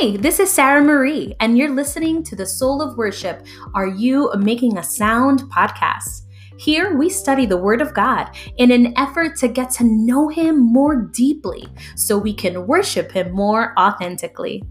Hi, this is Sarah Marie, and you're listening to the Soul of Worship Are You Making a Sound podcast. Here we study the Word of God in an effort to get to know Him more deeply so we can worship Him more authentically.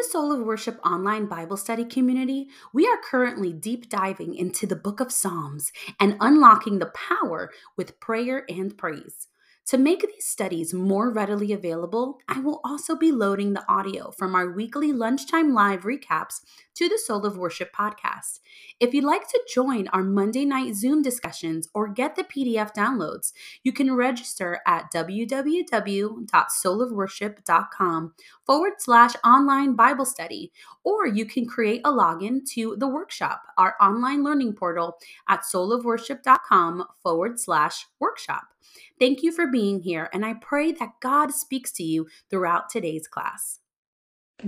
The Soul of Worship online Bible study community, we are currently deep diving into the book of Psalms and unlocking the power with prayer and praise. To make these studies more readily available, I will also be loading the audio from our weekly lunchtime live recaps to the Soul of Worship podcast. If you'd like to join our Monday night Zoom discussions or get the PDF downloads, you can register at www.soulofworship.com forward slash online Bible study, or you can create a login to the workshop, our online learning portal at soulofworship.com forward slash workshop. Thank you for being here, and I pray that God speaks to you throughout today's class.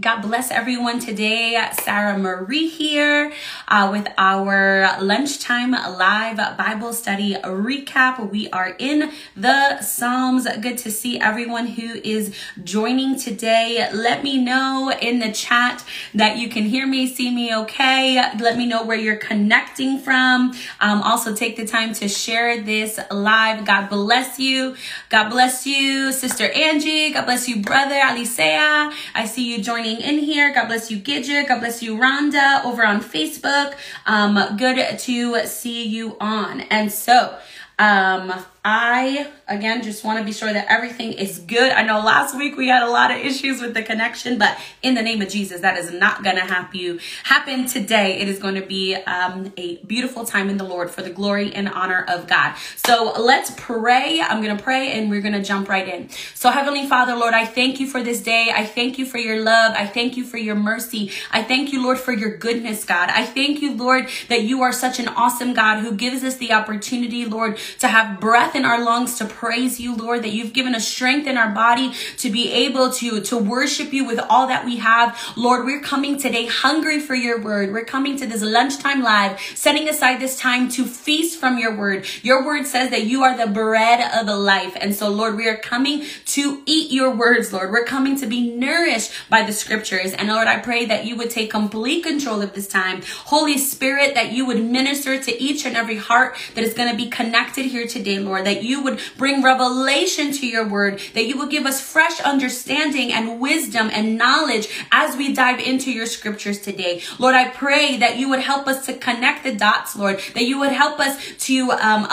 God bless everyone today. Sarah Marie here uh, with our lunchtime live Bible study recap. We are in the Psalms. Good to see everyone who is joining today. Let me know in the chat that you can hear me, see me okay. Let me know where you're connecting from. Um, also, take the time to share this live. God bless you. God bless you, Sister Angie. God bless you, Brother Alicea. I see you joining joining in here. God bless you, Gidget. God bless you, Rhonda, over on Facebook. Um, good to see you on. And so, um, I, again, just want to be sure that everything is good. I know last week we had a lot of issues with the connection, but in the name of Jesus, that is not going to happen, happen today. It is going to be um, a beautiful time in the Lord for the glory and honor of God. So let's pray. I'm going to pray and we're going to jump right in. So Heavenly Father, Lord, I thank you for this day. I thank you for your love. I thank you for your mercy. I thank you, Lord, for your goodness, God. I thank you, Lord, that you are such an awesome God who gives us the opportunity, Lord, to have breath breath in our lungs to praise you, Lord, that you've given us strength in our body to be able to, to worship you with all that we have. Lord, we're coming today hungry for your word. We're coming to this lunchtime live, setting aside this time to feast from your word. Your word says that you are the bread of life. And so, Lord, we are coming to eat your words, Lord. We're coming to be nourished by the scriptures. And Lord, I pray that you would take complete control of this time. Holy Spirit, that you would minister to each and every heart that is going to be connected here today, Lord that you would bring revelation to your word, that you would give us fresh understanding and wisdom and knowledge as we dive into your scriptures today. Lord, I pray that you would help us to connect the dots, Lord, that you would help us to um,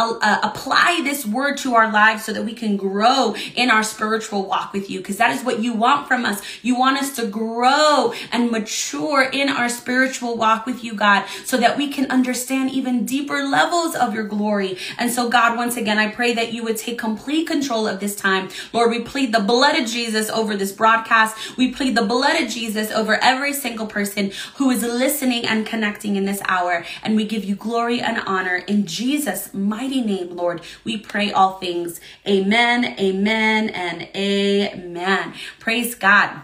apply this word to our lives so that we can grow in our spiritual walk with you, because that is what you want from us. You want us to grow and mature in our spiritual walk with you, God, so that we can understand even deeper levels of your glory. And so, God, once again, I pray that you would take complete control of this time. Lord, we plead the blood of Jesus over this broadcast. We plead the blood of Jesus over every single person who is listening and connecting in this hour. And we give you glory and honor in Jesus' mighty name, Lord. We pray all things. Amen, amen, and amen. Praise God.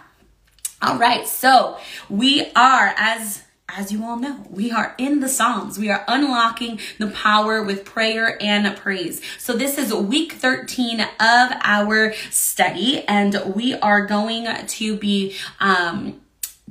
All right, so we are, as as you all know, we are in the Psalms. We are unlocking the power with prayer and praise. So this is week 13 of our study and we are going to be, um,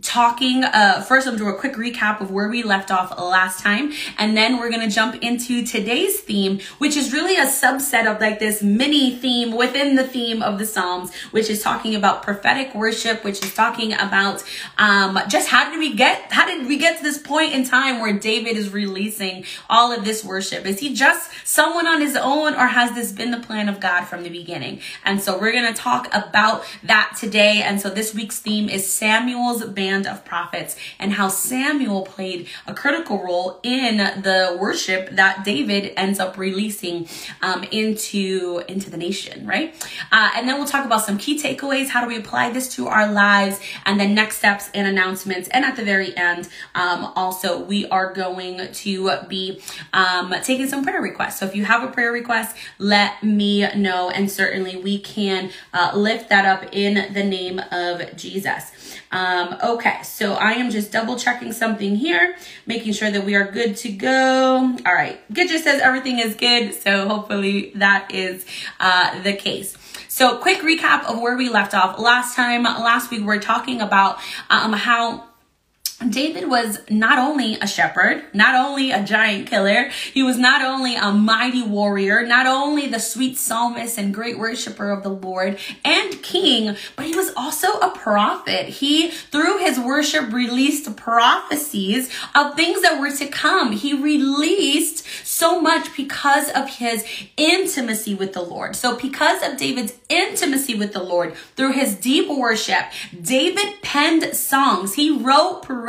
talking uh first i'm gonna do a quick recap of where we left off last time and then we're to jump into today's theme which is really a subset of like this mini theme within the theme of the psalms which is talking about prophetic worship which is talking about um just how did we get how did we get to this point in time where david is releasing all of this worship? Is he just someone on his own or has this been the plan of god from the beginning? And so we're to talk about that today and so this week's theme is samuel's band of prophets and how Samuel played a critical role in the worship that David ends up releasing um, into, into the nation, right? Uh, and then we'll talk about some key takeaways. How do we apply this to our lives? And then next steps and announcements. And at the very end, um, also, we are going to be um, taking some prayer requests. So if you have a prayer request, let me know. And certainly we can uh, lift that up in the name of Jesus. Um, okay, so I am just double checking something here, making sure that we are good to go. All right, Gidget says everything is good, so hopefully that is uh, the case. So, quick recap of where we left off last time. Last week, we are talking about um, how David was not only a shepherd, not only a giant killer, he was not only a mighty warrior, not only the sweet psalmist and great worshiper of the Lord and king, but he was also a prophet. He, through his worship, released prophecies of things that were to come. He released so much because of his intimacy with the Lord. So, because of David's intimacy with the Lord, through his deep worship, David penned songs. He wrote prayers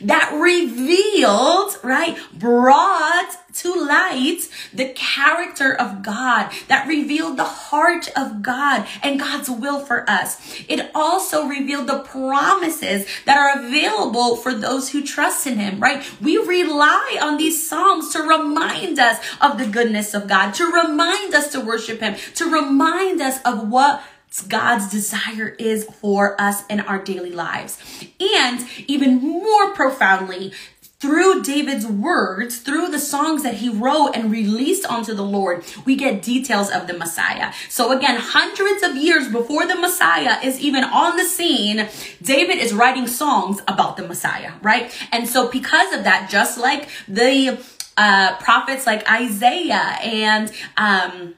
that revealed, right, brought to light the character of God, that revealed the heart of God and God's will for us. It also revealed the promises that are available for those who trust in Him, right? We rely on these Psalms to remind us of the goodness of God, to remind us to worship Him, to remind us of what God's desire is for us in our daily lives. And even more profoundly, through David's words, through the songs that he wrote and released onto the Lord, we get details of the Messiah. So again, hundreds of years before the Messiah is even on the scene, David is writing songs about the Messiah, right? And so because of that, just like the uh, prophets like Isaiah and um,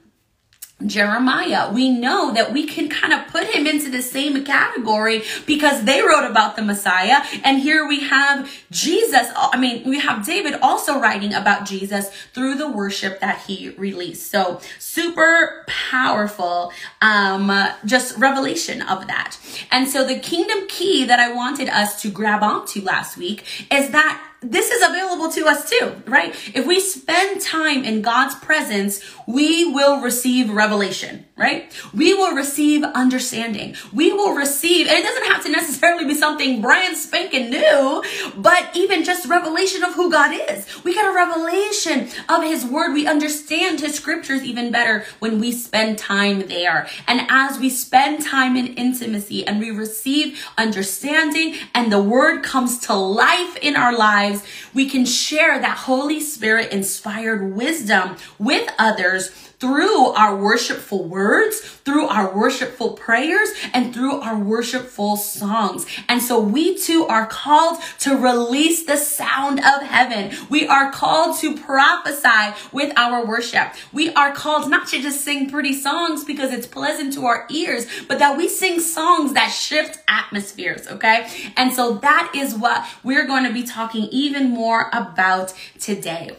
Jeremiah, we know that we can kind of put him into the same category because they wrote about the Messiah. And here we have Jesus. I mean, we have David also writing about Jesus through the worship that he released. So super powerful, um, just revelation of that. And so the kingdom key that I wanted us to grab onto last week is that this is available to us too, right? If we spend time in God's presence, we will receive revelation, right? We will receive understanding. We will receive, and it doesn't have to necessarily be something brand spanking new, but even just revelation of who God is. We get a revelation of His Word. We understand His scriptures even better when we spend time there. And as we spend time in intimacy and we receive understanding and the Word comes to life in our lives, we can share that Holy Spirit inspired wisdom with others through our worshipful words, through our worshipful prayers, and through our worshipful songs. And so we too are called to release the sound of heaven. We are called to prophesy with our worship. We are called not to just sing pretty songs because it's pleasant to our ears, but that we sing songs that shift atmospheres, okay? And so that is what we're going to be talking even more about today.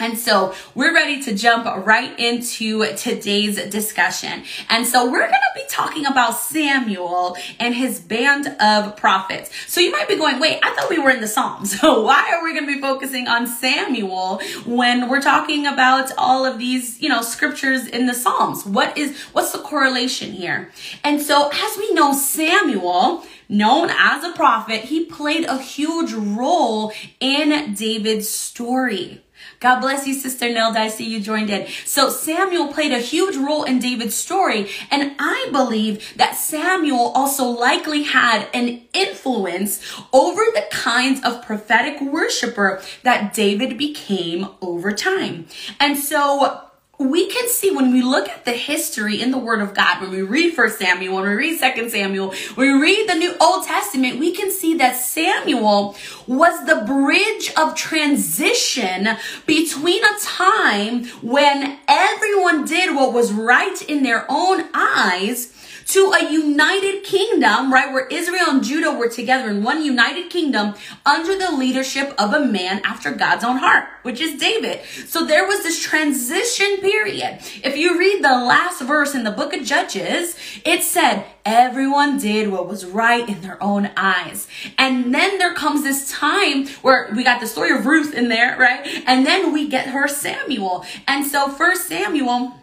And so we're ready to jump right into today's discussion. And so we're going to be talking about Samuel and his band of prophets. So you might be going, wait, I thought we were in the Psalms. So why are we going to be focusing on Samuel when we're talking about all of these, you know, scriptures in the Psalms? What is, what's the correlation here? And so as we know, Samuel, known as a prophet, he played a huge role in David's story. God bless you, Sister Nelda. I see you joined in. So Samuel played a huge role in David's story. And I believe that Samuel also likely had an influence over the kinds of prophetic worshiper that David became over time. And so we can see when we look at the history in the Word of God, when we read First Samuel, when we read Second Samuel, when we read the New Old Testament, we can see that Samuel was the bridge of transition between a time when everyone did what was right in their own eyes to a united kingdom, right? Where Israel and Judah were together in one united kingdom under the leadership of a man after God's own heart, which is David. So there was this transition period. If you read the last verse in the book of Judges, it said, everyone did what was right in their own eyes. And then there comes this time where we got the story of Ruth in there, right? And then we get her Samuel. And so first Samuel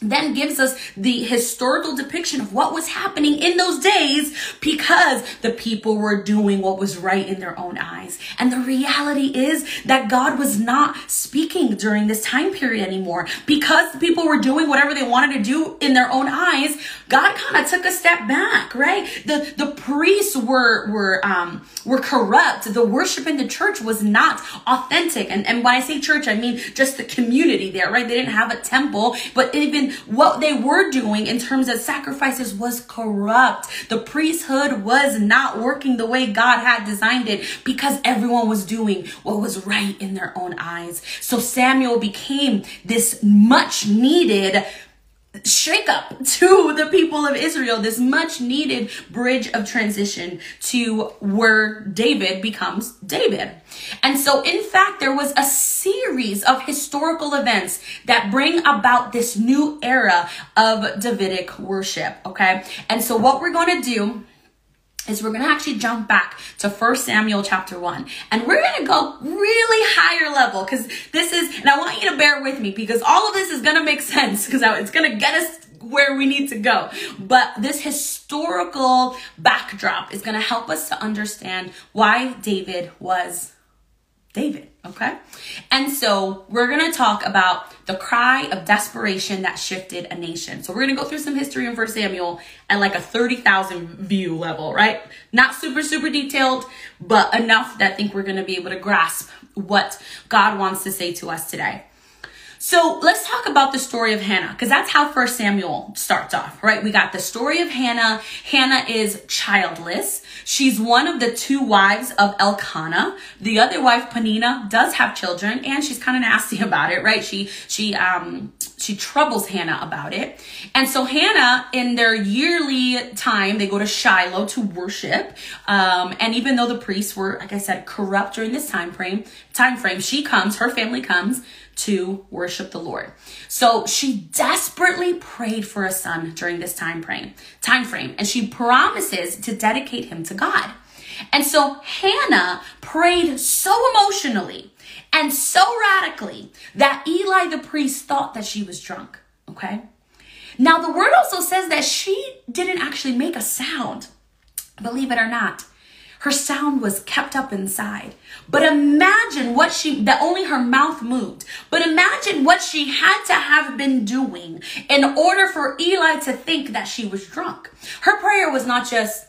then gives us the historical depiction of what was happening in those days because the people were doing what was right in their own eyes. And the reality is that God was not speaking during this time period anymore because people were doing whatever they wanted to do in their own eyes. God kind of took a step back, right? The the priests were were um were corrupt. The worship in the church was not authentic. And and when I say church, I mean just the community there, right? They didn't have a temple, but even what they were doing in terms of sacrifices was corrupt. The priesthood was not working the way God had designed it because everyone was doing what was right in their own eyes. So Samuel became this much needed shake up to the people of Israel, this much needed bridge of transition to where David becomes David. And so, in fact, there was a series of historical events that bring about this new era of Davidic worship. Okay. And so, what we're going to do is we're going to actually jump back to First Samuel chapter 1 and we're going to go really higher level because this is and I want you to bear with me because all of this is going to make sense because it's going to get us where we need to go. But this historical backdrop is going to help us to understand why David was David, okay? And so we're gonna talk about the cry of desperation that shifted a nation. So we're gonna go through some history in First Samuel at like a 30,000 view level, right? Not super, super detailed, but enough that I think we're gonna be able to grasp what God wants to say to us today. So let's talk about the story of Hannah, because that's how First Samuel starts off, right? We got the story of Hannah. Hannah is childless. She's one of the two wives of Elkanah. The other wife, Penina, does have children, and she's kind of nasty about it, right? She she um she troubles Hannah about it. And so Hannah, in their yearly time, they go to Shiloh to worship. Um, and even though the priests were, like I said, corrupt during this time frame, time frame, she comes, her family comes to worship the Lord. So she desperately prayed for a son during this time frame, time frame, and she promises to dedicate him to God. And so Hannah prayed so emotionally and so radically that Eli the priest thought that she was drunk. Okay. Now the word also says that she didn't actually make a sound. Believe it or not her sound was kept up inside. But imagine what she, that only her mouth moved. But imagine what she had to have been doing in order for Eli to think that she was drunk. Her prayer was not just,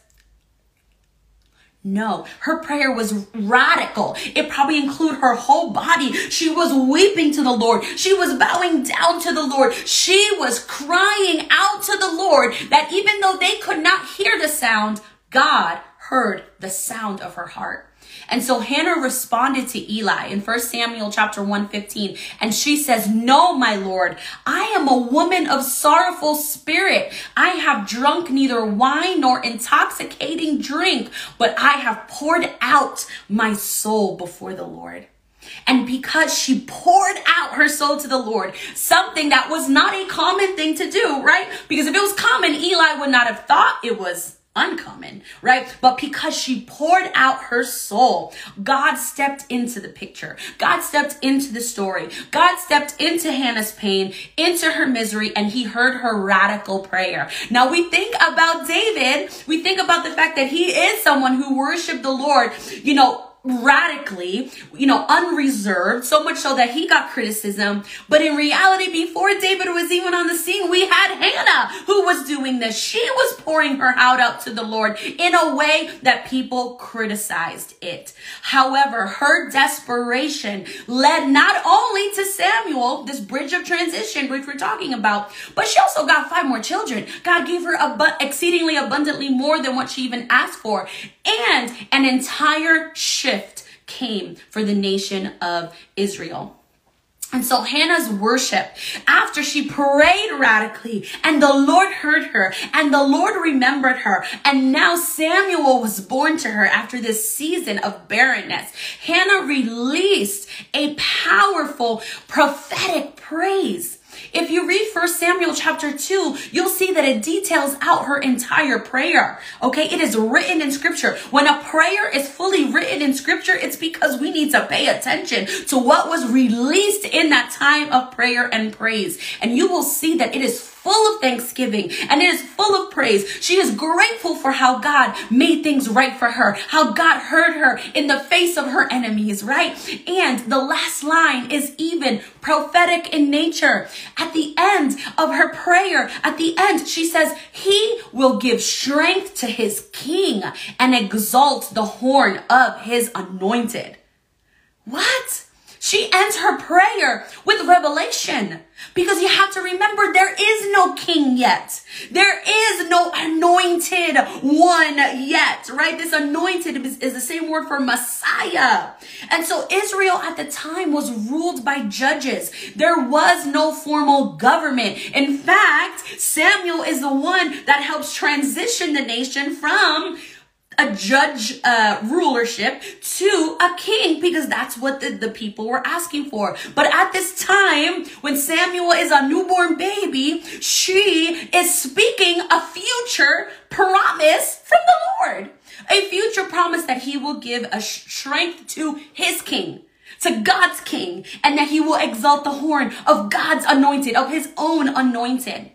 no, her prayer was radical. It probably included her whole body. She was weeping to the Lord. She was bowing down to the Lord. She was crying out to the Lord that even though they could not hear the sound, God heard the sound of her heart. And so Hannah responded to Eli in 1 Samuel chapter 115 and she says, "No, my lord, I am a woman of sorrowful spirit. I have drunk neither wine nor intoxicating drink, but I have poured out my soul before the Lord." And because she poured out her soul to the Lord, something that was not a common thing to do, right? Because if it was common, Eli would not have thought it was uncommon, right? But because she poured out her soul, God stepped into the picture. God stepped into the story. God stepped into Hannah's pain, into her misery, and he heard her radical prayer. Now we think about David, we think about the fact that he is someone who worshiped the Lord, you know, radically, you know, unreserved, so much so that he got criticism. But in reality, before David was even on the scene, we had Hannah who was doing this. She was pouring her heart out to the Lord in a way that people criticized it. However, her desperation led not only to Samuel, this bridge of transition, which we're talking about, but she also got five more children. God gave her ab- exceedingly abundantly more than what she even asked for and an entire shift came for the nation of Israel. And so Hannah's worship, after she prayed radically and the Lord heard her and the Lord remembered her and now Samuel was born to her after this season of barrenness, Hannah released a powerful prophetic praise If you read First Samuel chapter 2, you'll see that it details out her entire prayer. Okay, it is written in scripture. When a prayer is fully written in scripture, it's because we need to pay attention to what was released in that time of prayer and praise. And you will see that it is full of thanksgiving and it is full of praise. She is grateful for how God made things right for her, how God heard her in the face of her enemies, right? And the last line is even prophetic in nature. At the end of her prayer, at the end, she says, He will give strength to his king and exalt the horn of his anointed. What? She ends her prayer with revelation. Because you have to remember there is no king yet. There is no anointed one yet, right? This anointed is, is, the same word for Messiah. And so Israel at the time was ruled by judges. There was no formal government. In fact, Samuel is the one that helps transition the nation from a judge uh, rulership to a king because that's what the, the people were asking for. But at this time, when Samuel is a newborn baby, she is speaking a future promise from the Lord. A future promise that he will give a strength to his king to God's king, and that he will exalt the horn of God's anointed, of his own anointed.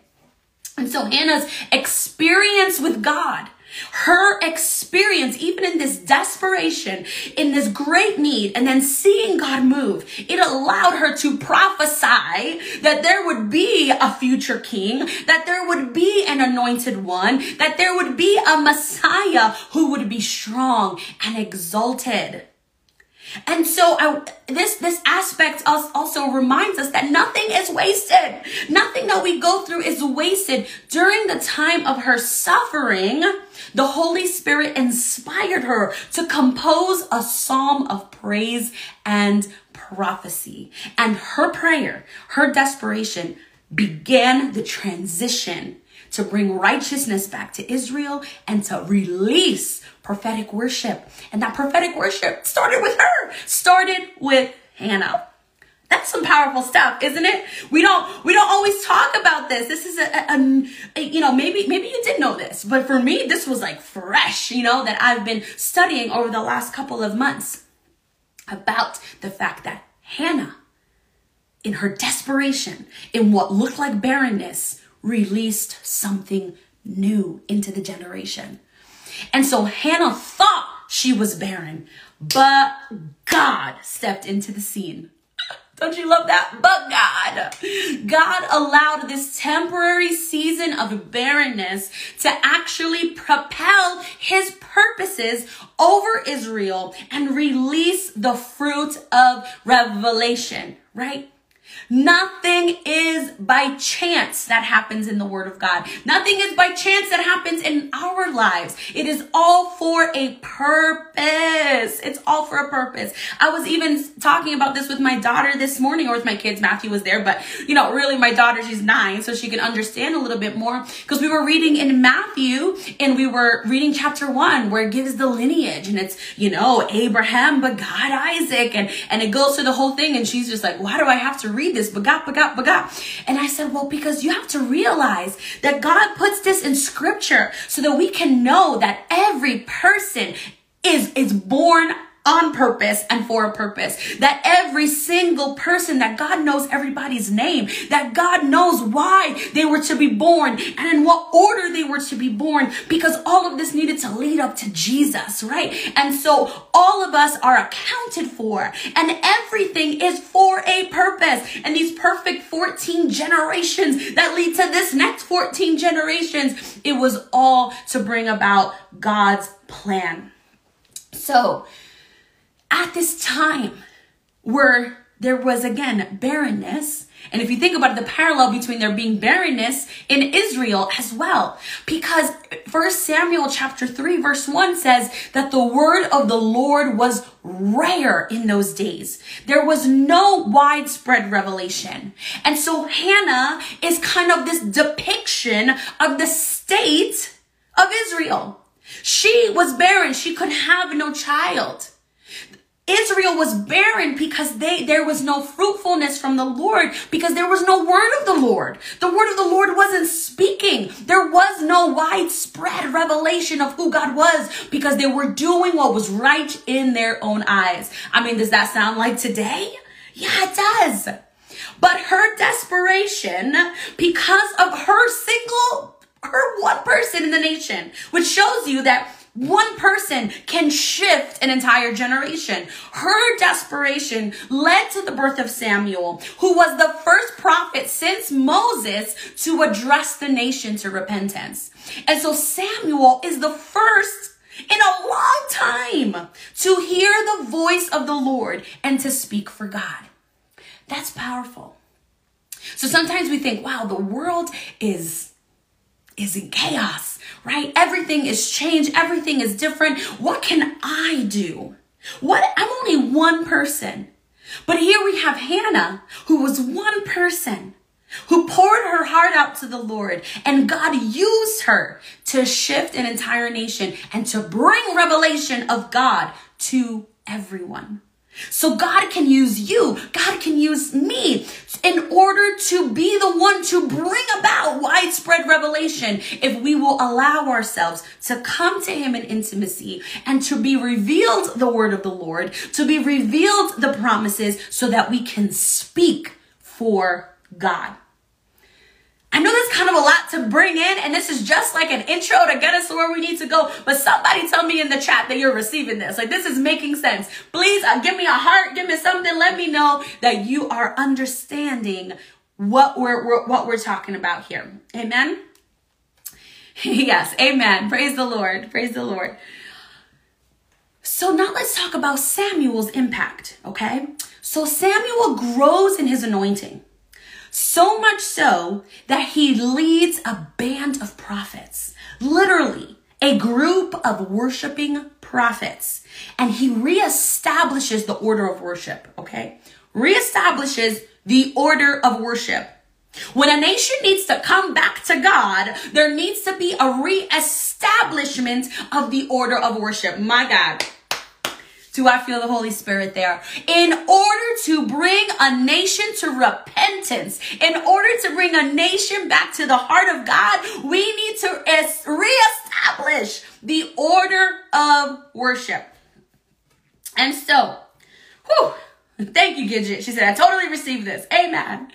And so Hannah's experience with God her experience, even in this desperation, in this great need, and then seeing God move, it allowed her to prophesy that there would be a future king, that there would be an anointed one, that there would be a Messiah who would be strong and exalted. And so I, this this aspect also reminds us that nothing is wasted. Nothing that we go through is wasted. During the time of her suffering, the Holy Spirit inspired her to compose a psalm of praise and prophecy. And her prayer, her desperation began the transition to bring righteousness back to Israel and to release prophetic worship. And that prophetic worship started with her, started with Hannah. That's some powerful stuff, isn't it? We don't we don't always talk about this. This is a, a, a, you know maybe maybe you did know this, but for me this was like fresh, you know, that I've been studying over the last couple of months about the fact that Hannah in her desperation in what looked like barrenness released something new into the generation. And so Hannah thought she was barren, but God stepped into the scene. Don't you love that? But God, God allowed this temporary season of barrenness to actually propel his purposes over Israel and release the fruit of revelation, right? Nothing is by chance that happens in the Word of God. Nothing is by chance that happens in our lives. It is all for a purpose. It's all for a purpose. I was even talking about this with my daughter this morning or with my kids. Matthew was there, but you know, really my daughter, she's nine, so she can understand a little bit more because we were reading in Matthew and we were reading chapter one where it gives the lineage and it's, you know, Abraham begot Isaac and, and it goes through the whole thing. And she's just like, why do I have to read this? Bagat, bagat, bagat. And I said, well, because you have to realize that God puts this in scripture so that we can know that every person is, is born on purpose and for a purpose. That every single person, that God knows everybody's name, that God knows why they were to be born and in what order they were to be born, because all of this needed to lead up to Jesus, right? And so all of us are accounted for and everything is for a purpose. And these perfect 14 generations that lead to this next 14 generations, it was all to bring about God's plan. So, at this time where there was again barrenness. And if you think about it, the parallel between there being barrenness in Israel as well, because First Samuel chapter 3 verse 1 says that the word of the Lord was rare in those days. There was no widespread revelation. And so Hannah is kind of this depiction of the state of Israel. She was barren. She could have no child. Israel was barren because they there was no fruitfulness from the Lord because there was no word of the Lord. The word of the Lord wasn't speaking. There was no widespread revelation of who God was because they were doing what was right in their own eyes. I mean, does that sound like today? Yeah, it does. But her desperation because of her single her one person in the nation, which shows you that one person can shift an entire generation. Her desperation led to the birth of Samuel, who was the first prophet since Moses to address the nation to repentance. And so Samuel is the first in a long time to hear the voice of the Lord and to speak for God. That's powerful. So sometimes we think, wow, the world is is in chaos, right? Everything is changed, everything is different. What can I do? What I'm only one person. But here we have Hannah, who was one person, who poured her heart out to the Lord, and God used her to shift an entire nation and to bring revelation of God to everyone. So God can use you, God can use me in order to be the one to bring about widespread revelation if we will allow ourselves to come to Him in intimacy and to be revealed the word of the Lord, to be revealed the promises so that we can speak for God. I know that's kind of a lot to bring in, and this is just like an intro to get us to where we need to go. But somebody tell me in the chat that you're receiving this. Like, this is making sense. Please uh, give me a heart, give me something. Let me know that you are understanding what we're, we're what we're talking about here. Amen. yes, amen. Praise the Lord. Praise the Lord. So now let's talk about Samuel's impact, okay? So Samuel grows in his anointing. So much so that he leads a band of prophets, literally a group of worshiping prophets. And he reestablishes the order of worship, okay? Reestablishes the order of worship. When a nation needs to come back to God, there needs to be a reestablishment of the order of worship. My God. Do I feel the Holy Spirit there? In order to bring a nation to repentance, in order to bring a nation back to the heart of God, we need to reestablish the order of worship. And so, whew, Thank you, Gidget. She said, I totally received this. Amen.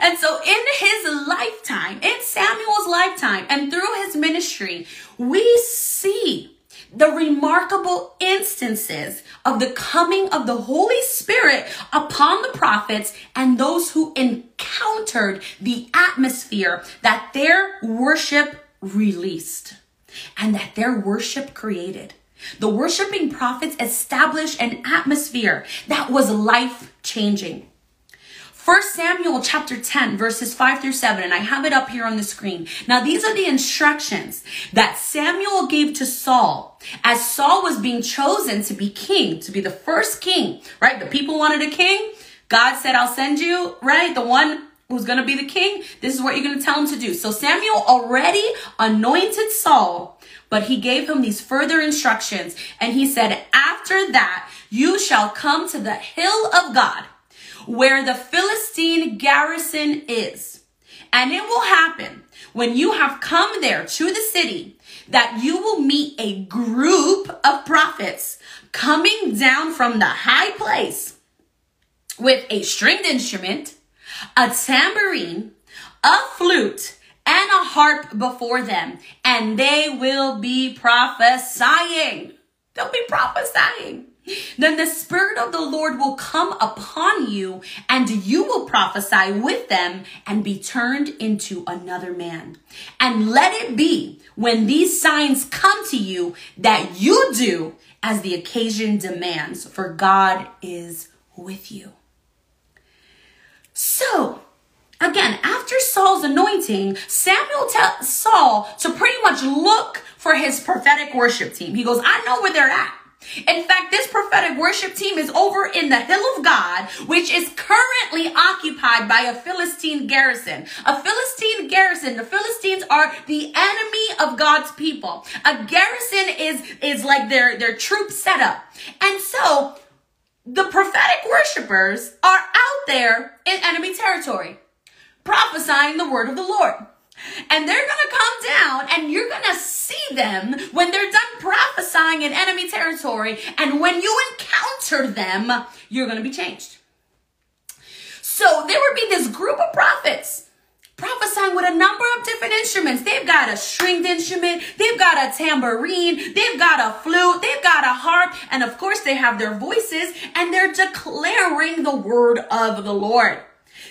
And so in his lifetime, in Samuel's lifetime, and through his ministry, we see the remarkable instances of the coming of the Holy Spirit upon the prophets and those who encountered the atmosphere that their worship released and that their worship created. The worshiping prophets established an atmosphere that was life changing. 1 Samuel chapter 10 verses 5 through 7 and I have it up here on the screen. Now these are the instructions that Samuel gave to Saul as Saul was being chosen to be king, to be the first king, right? The people wanted a king. God said, I'll send you, right? The one who's going to be the king. This is what you're going to tell him to do. So Samuel already anointed Saul, but he gave him these further instructions. And he said, after that, you shall come to the hill of God where the Philistine garrison is. And it will happen when you have come there to the city that you will meet a group of prophets coming down from the high place with a stringed instrument, a tambourine, a flute, and a harp before them, and they will be prophesying. They'll be prophesying. Then the Spirit of the Lord will come upon you, and you will prophesy with them and be turned into another man. And let it be when these signs come to you that you do as the occasion demands, for God is with you. So, again, after Saul's anointing, Samuel tells Saul to pretty much look for his prophetic worship team. He goes, I know where they're at. In fact, this prophetic worship team is over in the Hill of God, which is currently occupied by a Philistine garrison. A Philistine garrison, the Philistines are the enemy of God's people. A garrison is, is like their, their troop setup. And so the prophetic worshipers are out there in enemy territory, prophesying the word of the Lord. And they're going to come down and you're going to see them when they're done prophesying in enemy territory. And when you encounter them, you're going to be changed. So there would be this group of prophets prophesying with a number of different instruments. They've got a stringed instrument, they've got a tambourine, they've got a flute, they've got a harp, and of course they have their voices and they're declaring the word of the Lord.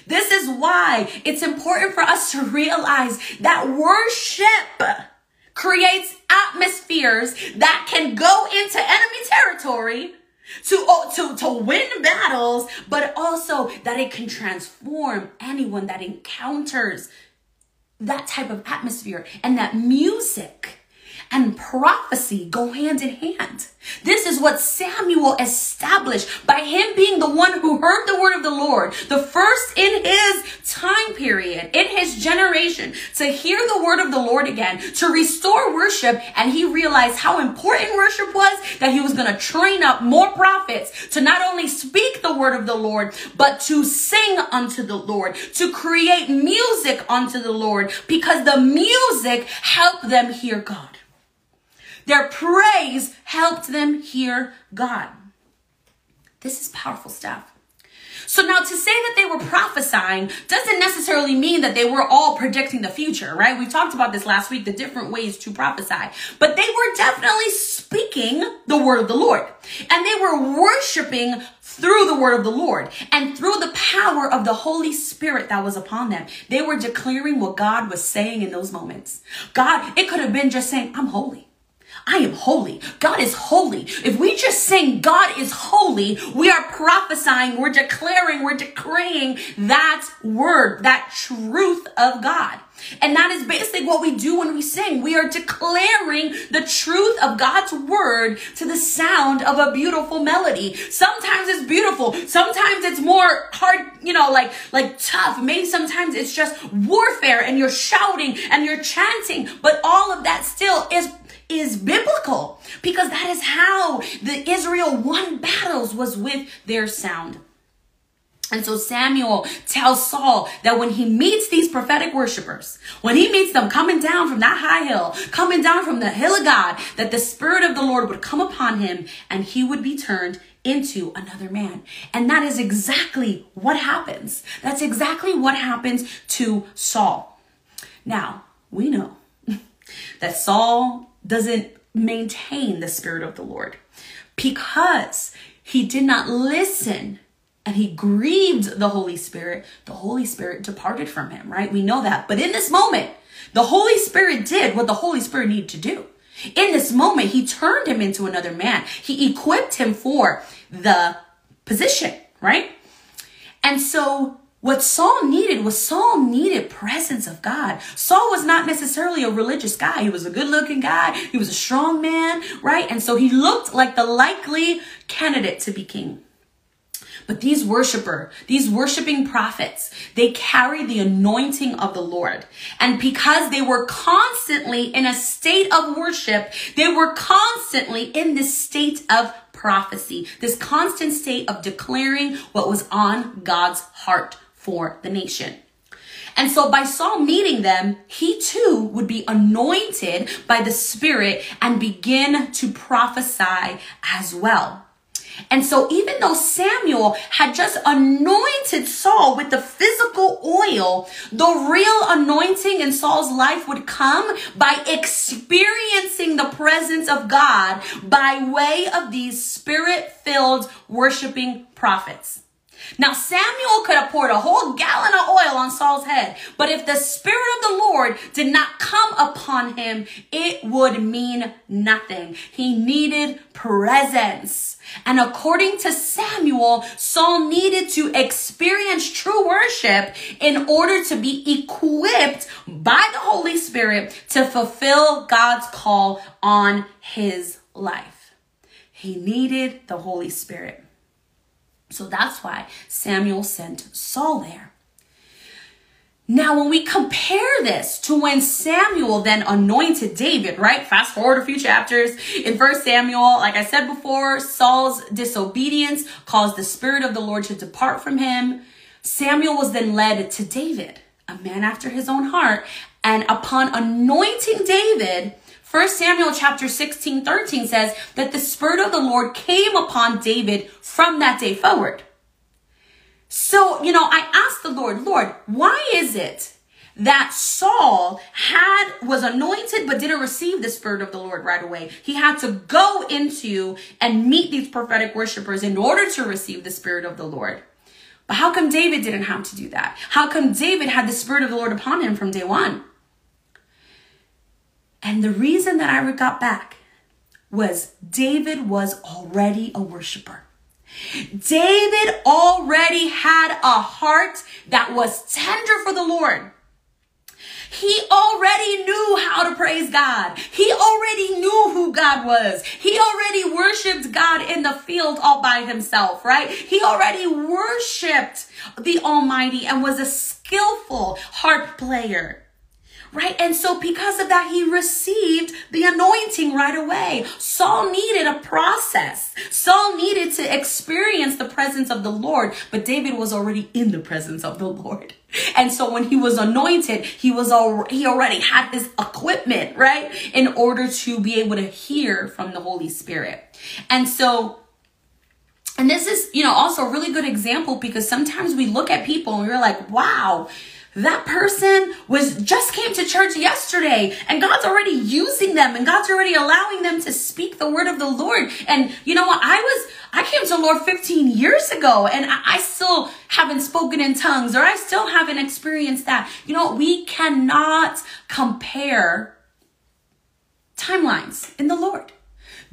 This is why it's important for us to realize that worship creates atmospheres that can go into enemy territory to, to, to win battles, but also that it can transform anyone that encounters that type of atmosphere and that music and prophecy go hand in hand. This is what Samuel established by him being the one who heard the word of the Lord, the first in his time period, in his generation, to hear the word of the Lord again, to restore worship. And he realized how important worship was that he was going to train up more prophets to not only speak the word of the Lord, but to sing unto the Lord, to create music unto the Lord, because the music helped them hear God. Their praise helped them hear God. This is powerful stuff. So now to say that they were prophesying doesn't necessarily mean that they were all predicting the future, right? We talked about this last week, the different ways to prophesy, but they were definitely speaking the word of the Lord and they were worshiping through the word of the Lord and through the power of the Holy Spirit that was upon them. They were declaring what God was saying in those moments. God, it could have been just saying, I'm holy. I am holy. God is holy. If we just sing God is holy, we are prophesying, we're declaring, we're decreeing that word, that truth of God. And that is basically what we do when we sing. We are declaring the truth of God's word to the sound of a beautiful melody. Sometimes it's beautiful. Sometimes it's more hard, you know, like, like tough. Maybe sometimes it's just warfare and you're shouting and you're chanting, but all of that still is is biblical because that is how the Israel won battles was with their sound. And so Samuel tells Saul that when he meets these prophetic worshipers, when he meets them coming down from that high hill, coming down from the hill of God, that the Spirit of the Lord would come upon him and he would be turned into another man. And that is exactly what happens. That's exactly what happens to Saul. Now, we know that Saul doesn't maintain the Spirit of the Lord because he did not listen and he grieved the Holy Spirit, the Holy Spirit departed from him, right? We know that. But in this moment, the Holy Spirit did what the Holy Spirit needed to do. In this moment, he turned him into another man. He equipped him for the position, right? And so what Saul needed was Saul needed presence of God. Saul was not necessarily a religious guy. He was a good looking guy. He was a strong man, right? And so he looked like the likely candidate to be king. But these worshiper, these worshiping prophets, they carry the anointing of the Lord. And because they were constantly in a state of worship, they were constantly in this state of prophecy, this constant state of declaring what was on God's heart for the nation. And so by Saul meeting them, he too would be anointed by the Spirit and begin to prophesy as well. And so even though Samuel had just anointed Saul with the physical oil, the real anointing in Saul's life would come by experiencing the presence of God by way of these spirit filled worshiping prophets. Now, Samuel could have poured a whole gallon of oil on Saul's head, but if the Spirit of the Lord did not come upon him, it would mean nothing. He needed presence. And according to Samuel, Saul needed to experience true worship in order to be equipped by the Holy Spirit to fulfill God's call on his life. He needed the Holy Spirit. So that's why Samuel sent Saul there. Now, when we compare this to when Samuel then anointed David, right? Fast forward a few chapters in First Samuel, like I said before, Saul's disobedience caused the Spirit of the Lord to depart from him. Samuel was then led to David, a man after his own heart. And upon anointing David, 1 Samuel chapter 16, 13 says that the Spirit of the Lord came upon David from that day forward. So, you know, I asked the Lord, Lord, why is it that Saul had was anointed but didn't receive the spirit of the Lord right away. He had to go into and meet these prophetic worshipers in order to receive the spirit of the Lord. But how come David didn't have to do that? How come David had the spirit of the Lord upon him from day 1? And the reason that I got back was David was already a worshiper. David already had a heart that was tender for the Lord. He already knew how to praise God. He already knew who God was. He already worshiped God in the field all by himself, right? He already worshiped the Almighty and was a skillful harp player right? And so because of that, he received the anointing right away. Saul needed a process. Saul needed to experience the presence of the Lord, but David was already in the presence of the Lord. And so when he was anointed, he was already, he already had his equipment, right? In order to be able to hear from the Holy Spirit. And so and this is, you know, also a really good example because sometimes we look at people and we're like, wow, that person was just came to church yesterday and God's already using them and God's already allowing them to speak the word of the Lord. And you know what? I was, I came to the Lord 15 years ago and I, I still haven't spoken in tongues or I still haven't experienced that. You know, we cannot compare timelines in the Lord.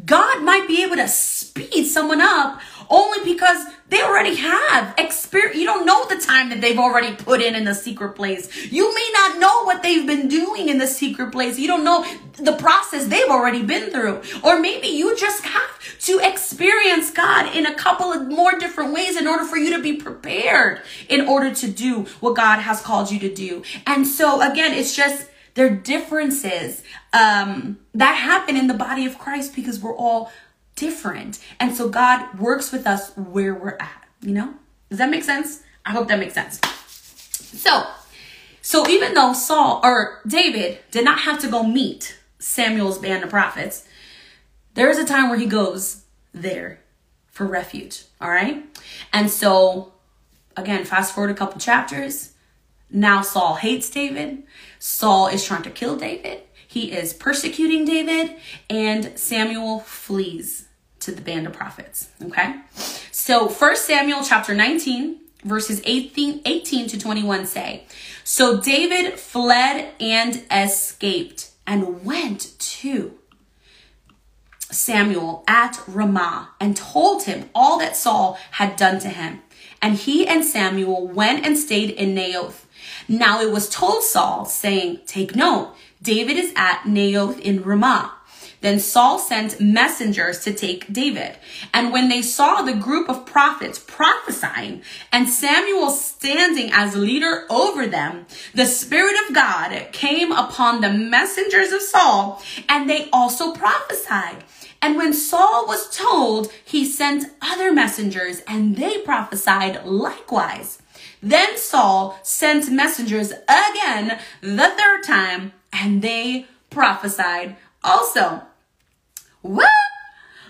God might be able to speed someone up only because they already have experience. You don't know the time that they've already put in in the secret place. You may not know what they've been doing in the secret place. You don't know the process they've already been through. Or maybe you just have to experience God in a couple of more different ways in order for you to be prepared in order to do what God has called you to do. And so again, it's just, there are differences um, that happen in the body of Christ because we're all different. And so God works with us where we're at, you know? Does that make sense? I hope that makes sense. So, so even though Saul or David did not have to go meet Samuel's band of prophets, there is a time where he goes there for refuge, all right? And so, again, fast forward a couple chapters. Now Saul hates David. Saul is trying to kill David. He is persecuting David, and Samuel flees to the band of prophets. Okay. So First Samuel chapter 19, verses 18, 18 to 21 say, So David fled and escaped and went to Samuel at Ramah and told him all that Saul had done to him. And he and Samuel went and stayed in Naioth. Now it was told Saul, saying, Take note, David is at Naioth in Ramah. Then Saul sent messengers to take David. And when they saw the group of prophets prophesying and Samuel standing as leader over them, the Spirit of God came upon the messengers of Saul and they also prophesied. And when Saul was told, he sent other messengers and they prophesied likewise. Then Saul sent messengers again the third time and they prophesied also. What?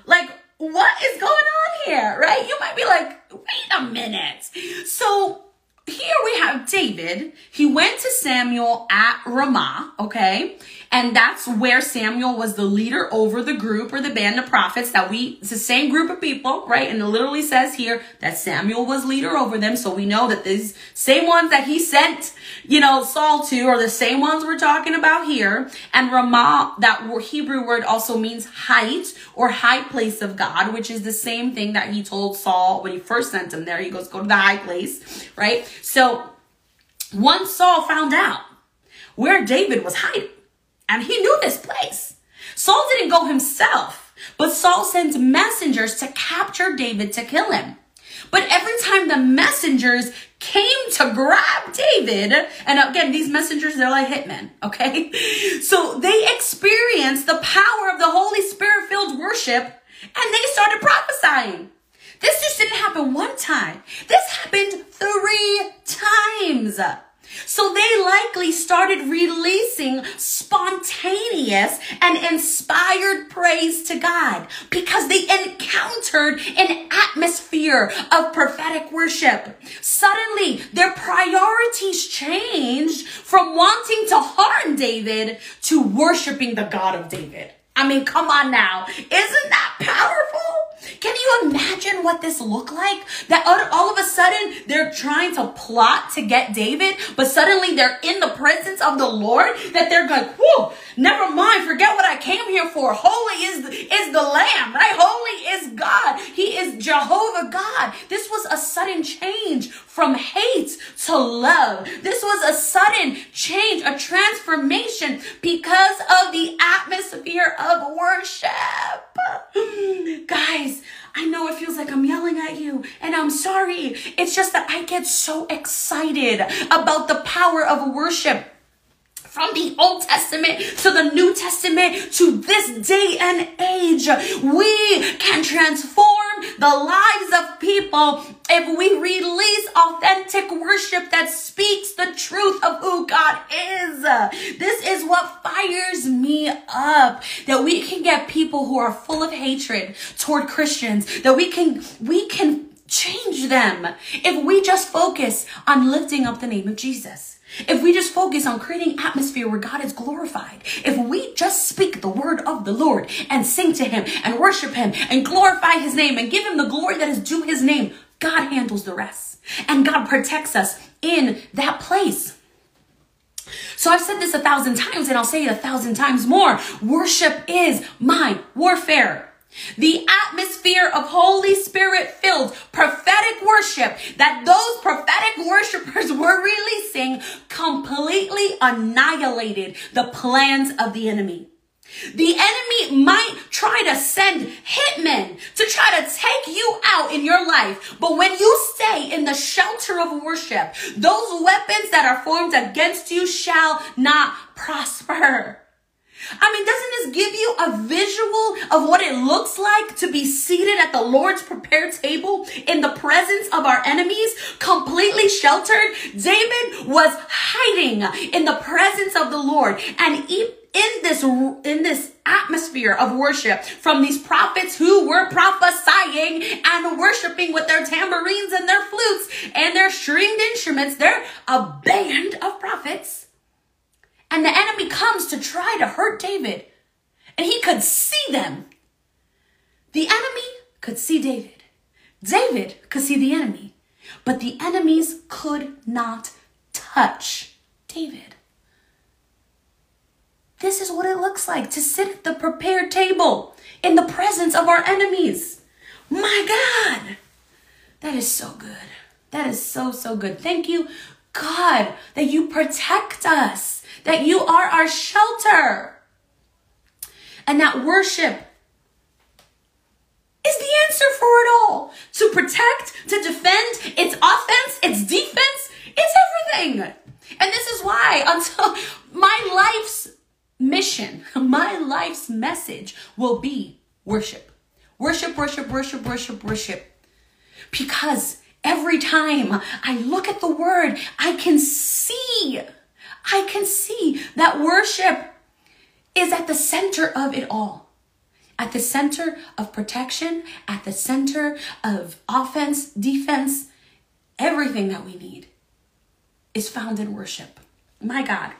Like, what is going on here? Right? You might be like, wait a minute. So here we have David. He went to Samuel at Ramah, okay? And that's where Samuel was the leader over the group or the band of prophets that we, it's the same group of people, right? And it literally says here that Samuel was leader over them. So we know that these same ones that he sent, you know, Saul to are the same ones we're talking about here. And Ramah, that Hebrew word also means height or high place of God, which is the same thing that he told Saul when he first sent him there. He goes, go to the high place, right? So once Saul found out where David was hiding, and he knew this place. Saul didn't go himself, but Saul sent messengers to capture David to kill him. But every time the messengers came came to grab David. And again, these messengers, they're like hitmen, okay? So they experienced the power of the Holy Spirit filled worship and they started prophesying. This just didn't happen one time. This happened three times. So they likely started releasing spontaneous and inspired praise to God because they encountered an atmosphere of prophetic worship. Suddenly, their priorities changed from wanting to harm David to worshiping the God of David. I mean, come on now. Isn't that powerful? Can you imagine what this looked like? That all of a sudden they're trying to plot to get David, but suddenly they're in the presence of the Lord. That they're like, whoa, never mind, forget what I came here for. Holy is is the Lamb, right? Holy is God. He is Jehovah God. This was a sudden change from hate to love. This was a sudden change, a transformation because of the atmosphere of worship. Guys, I know it feels like I'm yelling at you, and I'm sorry. It's just that I get so excited about the power of worship from the Old Testament to the New Testament to this day and age. We can transform the lives of people if we release authentic worship that speaks the truth of who God is. This is what fires me up that we can get people who are full of hatred toward Christians, that we can, we can change them if we just focus on lifting up the name of Jesus. If we just focus on creating atmosphere where God is glorified, if we just speak the word of the Lord and sing to him and worship him and glorify his name and give him the glory that is due his name, God handles the rest. And God protects us in that place. So I've said this a thousand times and I'll say it a thousand times more. Worship is my warfare. The atmosphere of Holy Spirit filled prophetic worship that those prophetic worshipers were releasing completely annihilated the plans of the enemy. The enemy might try to send hitmen to try to take you out in your life. But when you stay in the shelter of worship, those weapons that are formed against you shall not prosper. I mean, doesn't this give you a visual of what it looks like to be seated at the Lord's prepared table in the presence of our enemies, completely sheltered? David was hiding in the presence of the Lord and in this in this atmosphere of worship from these prophets who were prophesying and worshiping with their tambourines and their flutes and their stringed instruments they're a band of prophets and the enemy comes to try to hurt David. And he could see them. The enemy could see David. David could see the enemy. But the enemies could not touch David. This is what it looks like to sit at the prepared table in the presence of our enemies. My God, that is so good. That is so, so good. Thank you, God, that you protect us that you are our shelter. And that worship is the answer for it all. To protect, to defend, it's offense, it's defense, it's everything. And this is why until my life's mission, my life's message will be worship. Worship, worship, worship, worship, worship. Because every time I look at the word, I can see I can see that worship is at the center of it all. At the center of protection, at the center of offense, defense, everything that we need is found in worship. My God.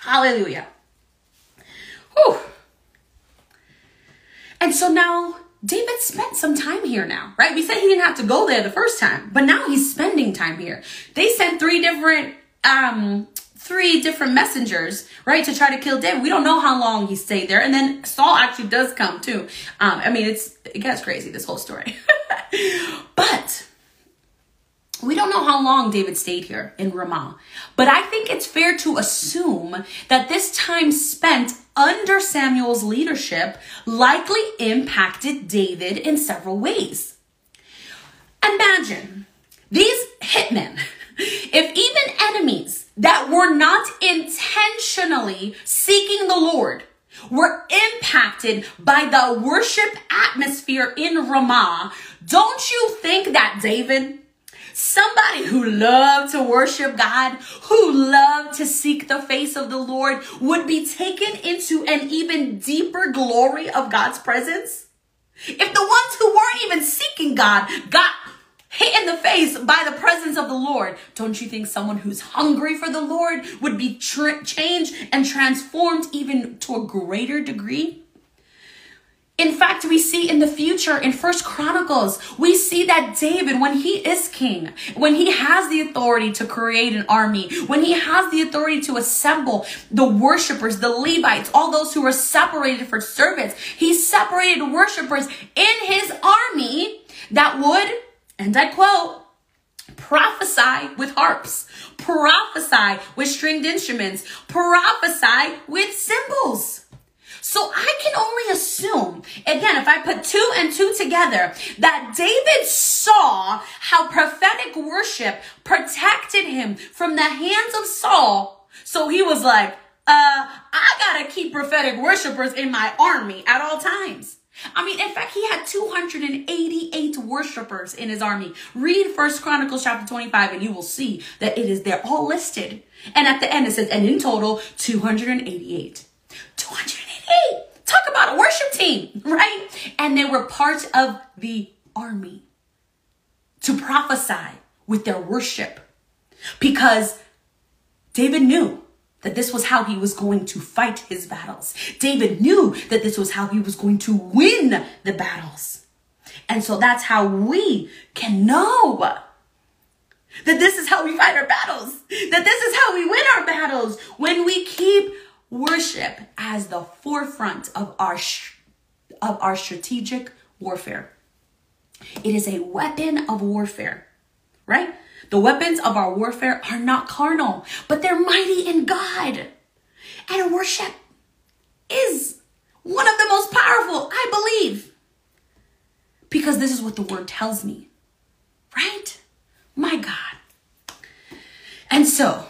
Hallelujah. Whew. And so now David spent some time here now, right? We said he didn't have to go there the first time, but now he's spending time here. They sent three different um three different messengers, right, to try to kill David. We don't know how long he stayed there. And then Saul actually does come too. Um, I mean, it's it gets crazy, this whole story. but we don't know how long David stayed here in Ramah, but I think it's fair to assume that this time spent under Samuel's leadership likely impacted David in several ways. Imagine these hitmen If even enemies that were not intentionally seeking the Lord were impacted by the worship atmosphere in Ramah, don't you think that David, somebody who loved to worship God, who loved to seek the face of the Lord, would be taken into an even deeper glory of God's presence? If the ones who weren't even seeking God got hit in the face by the presence of the Lord, don't you think someone who's hungry for the Lord would be tra- changed and transformed even to a greater degree? In fact, we see in the future in First Chronicles, we see that David, when he is king, when he has the authority to create an army, when he has the authority to assemble the worshipers, the Levites, all those who were separated for service, he separated worshipers in his army that would, and I quote, prophesy with harps, prophesy with stringed instruments, prophesy with cymbals. So I can only assume, again, if I put two and two together, that David saw how prophetic worship protected him from the hands of Saul. So he was like, uh, I gotta keep prophetic worshipers in my army at all times. I mean, in fact, he had 288 worshipers in his army. Read First Chronicles chapter 25 and you will see that it is there all listed. And at the end it says, and in total, 288. 288. Talk about a worship team, right? And they were part of the army to prophesy with their worship because David knew that this was how he was going to fight his battles. David knew that this was how he was going to win the battles. And so that's how we can know that this is how we fight our battles, that this is how we win our battles when we keep worship as the forefront of our of our strategic warfare. It is a weapon of warfare, right? The weapons of our warfare are not carnal, but they're God. And worship is one of the most powerful, I believe. Because this is what the word tells me, right? My God. And so,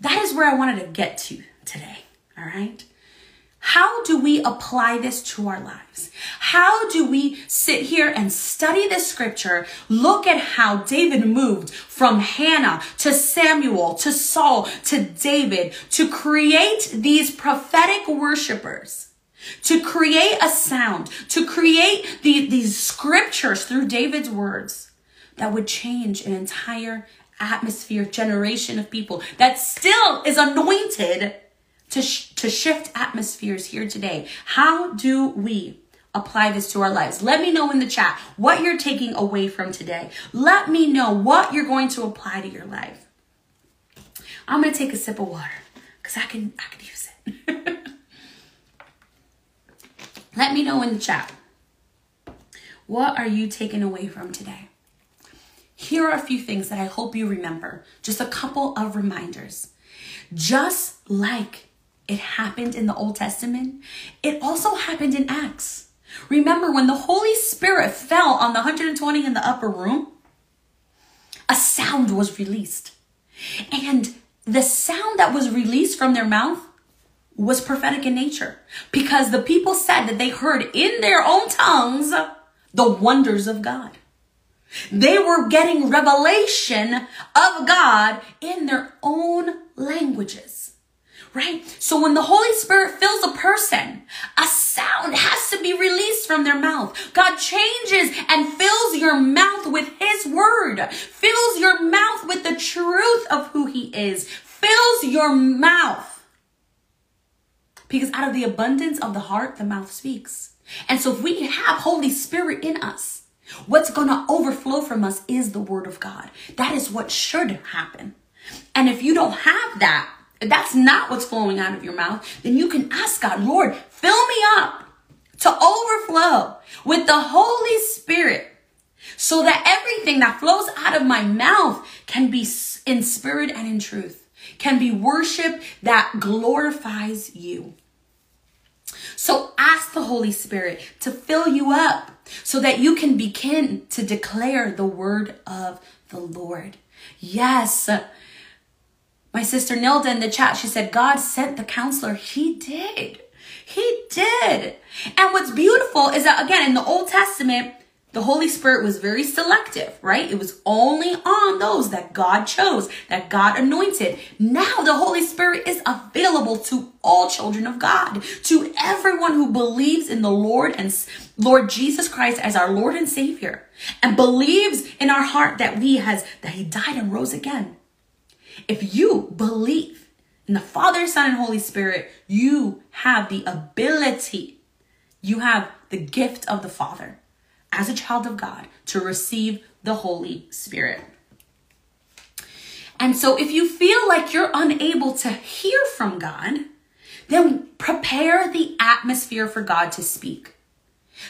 that is where I wanted to get to today. All right. How do we apply this to our lives? How do we sit here and study the scripture, look at how David moved from Hannah to Samuel to Saul to David to create these prophetic worshipers, to create a sound, to create the, these scriptures through David's words that would change an entire atmosphere, generation of people that still is anointed to, sh- to shift atmospheres here today. How do we apply this to our lives? Let me know in the chat what you're taking away from today. Let me know what you're going to apply to your life. I'm going to take a sip of water because I can, I can use it. Let me know in the chat. What are you taking away from today? Here are a few things that I hope you remember. Just a couple of reminders. Just like it happened in the Old Testament. It also happened in Acts. Remember when the Holy Spirit fell on the 120 in the upper room? A sound was released. And the sound that was released from their mouth was prophetic in nature because the people said that they heard in their own tongues the wonders of God. They were getting revelation of God in their own languages right? So when the Holy Spirit fills a person, a sound has to be released from their mouth. God changes and fills your mouth with His word, fills your mouth with the truth of who He is, fills your mouth. Because out of the abundance of the heart, the mouth speaks. And so if we have Holy Spirit in us, What's going to overflow from us is the word of God. That is what should happen. And if you don't have that, that's not what's flowing out of your mouth, then you can ask God, Lord, fill me up to overflow with the Holy Spirit so that everything that flows out of my mouth can be in spirit and in truth, can be worship that glorifies you. So ask the Holy Spirit to fill you up so that you can begin to declare the word of the Lord. Yes. My sister Nilda in the chat, she said, God sent the counselor. He did. He did. And what's beautiful is that, again, in the Old Testament, the Holy Spirit was very selective, right? It was only on those that God chose, that God anointed. Now the Holy Spirit is available to all children of God, to everyone who believes in the Lord and Lord Jesus Christ as our Lord and Savior and believes in our heart that we has that he died and rose again. If you believe in the Father, Son, and Holy Spirit, you have the ability, you have the gift of the Father as a child of God to receive the Holy Spirit. And so if you feel like you're unable to hear from God, then prepare the atmosphere for God to speak.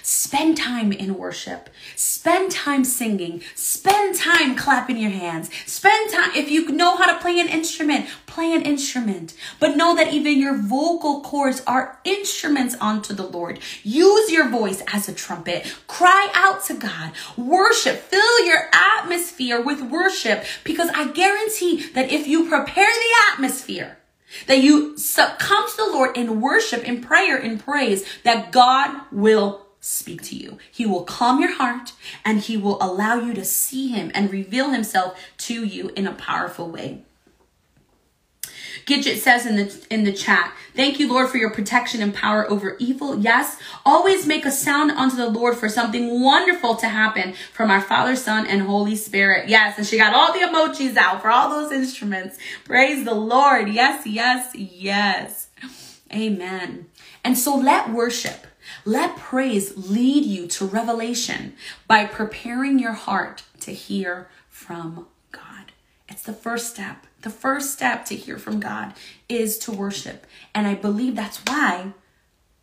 Spend time in worship. Spend time singing. Spend time clapping your hands. Spend time, if you know how to play an instrument, play an instrument. But know that even your vocal cords are instruments unto the Lord. Use your voice as a trumpet. Cry out to God. Worship. Fill your atmosphere with worship because I guarantee that if you prepare the atmosphere, that you succumb to the Lord in worship, in prayer, in praise, that God will speak to you. He will calm your heart and he will allow you to see him and reveal himself to you in a powerful way. Gidget says in the in the chat, "Thank you, Lord, for your protection and power over evil. Yes, always make a sound unto the Lord for something wonderful to happen from our Father, Son, and Holy Spirit." Yes, and she got all the emojis out for all those instruments. Praise the Lord. Yes, yes, yes. Amen. And so let worship let praise lead you to revelation by preparing your heart to hear from God. It's the first step. The first step to hear from God is to worship. And I believe that's why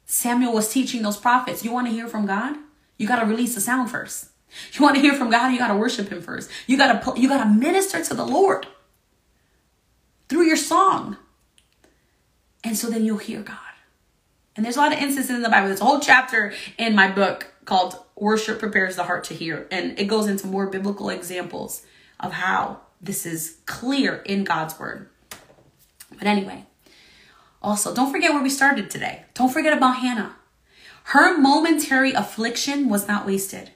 Samuel was teaching those prophets. You want to hear from God? You got to release the sound first. You want to hear from God? You got to worship him first. You got to you got to minister to the Lord through your song. And so then you'll hear God. And there's a lot of instances in the Bible. There's a whole chapter in my book called Worship Prepares the Heart to Hear. And it goes into more biblical examples of how this is clear in God's word. But anyway, also don't forget where we started today. Don't forget about Hannah. Her momentary affliction was not wasted.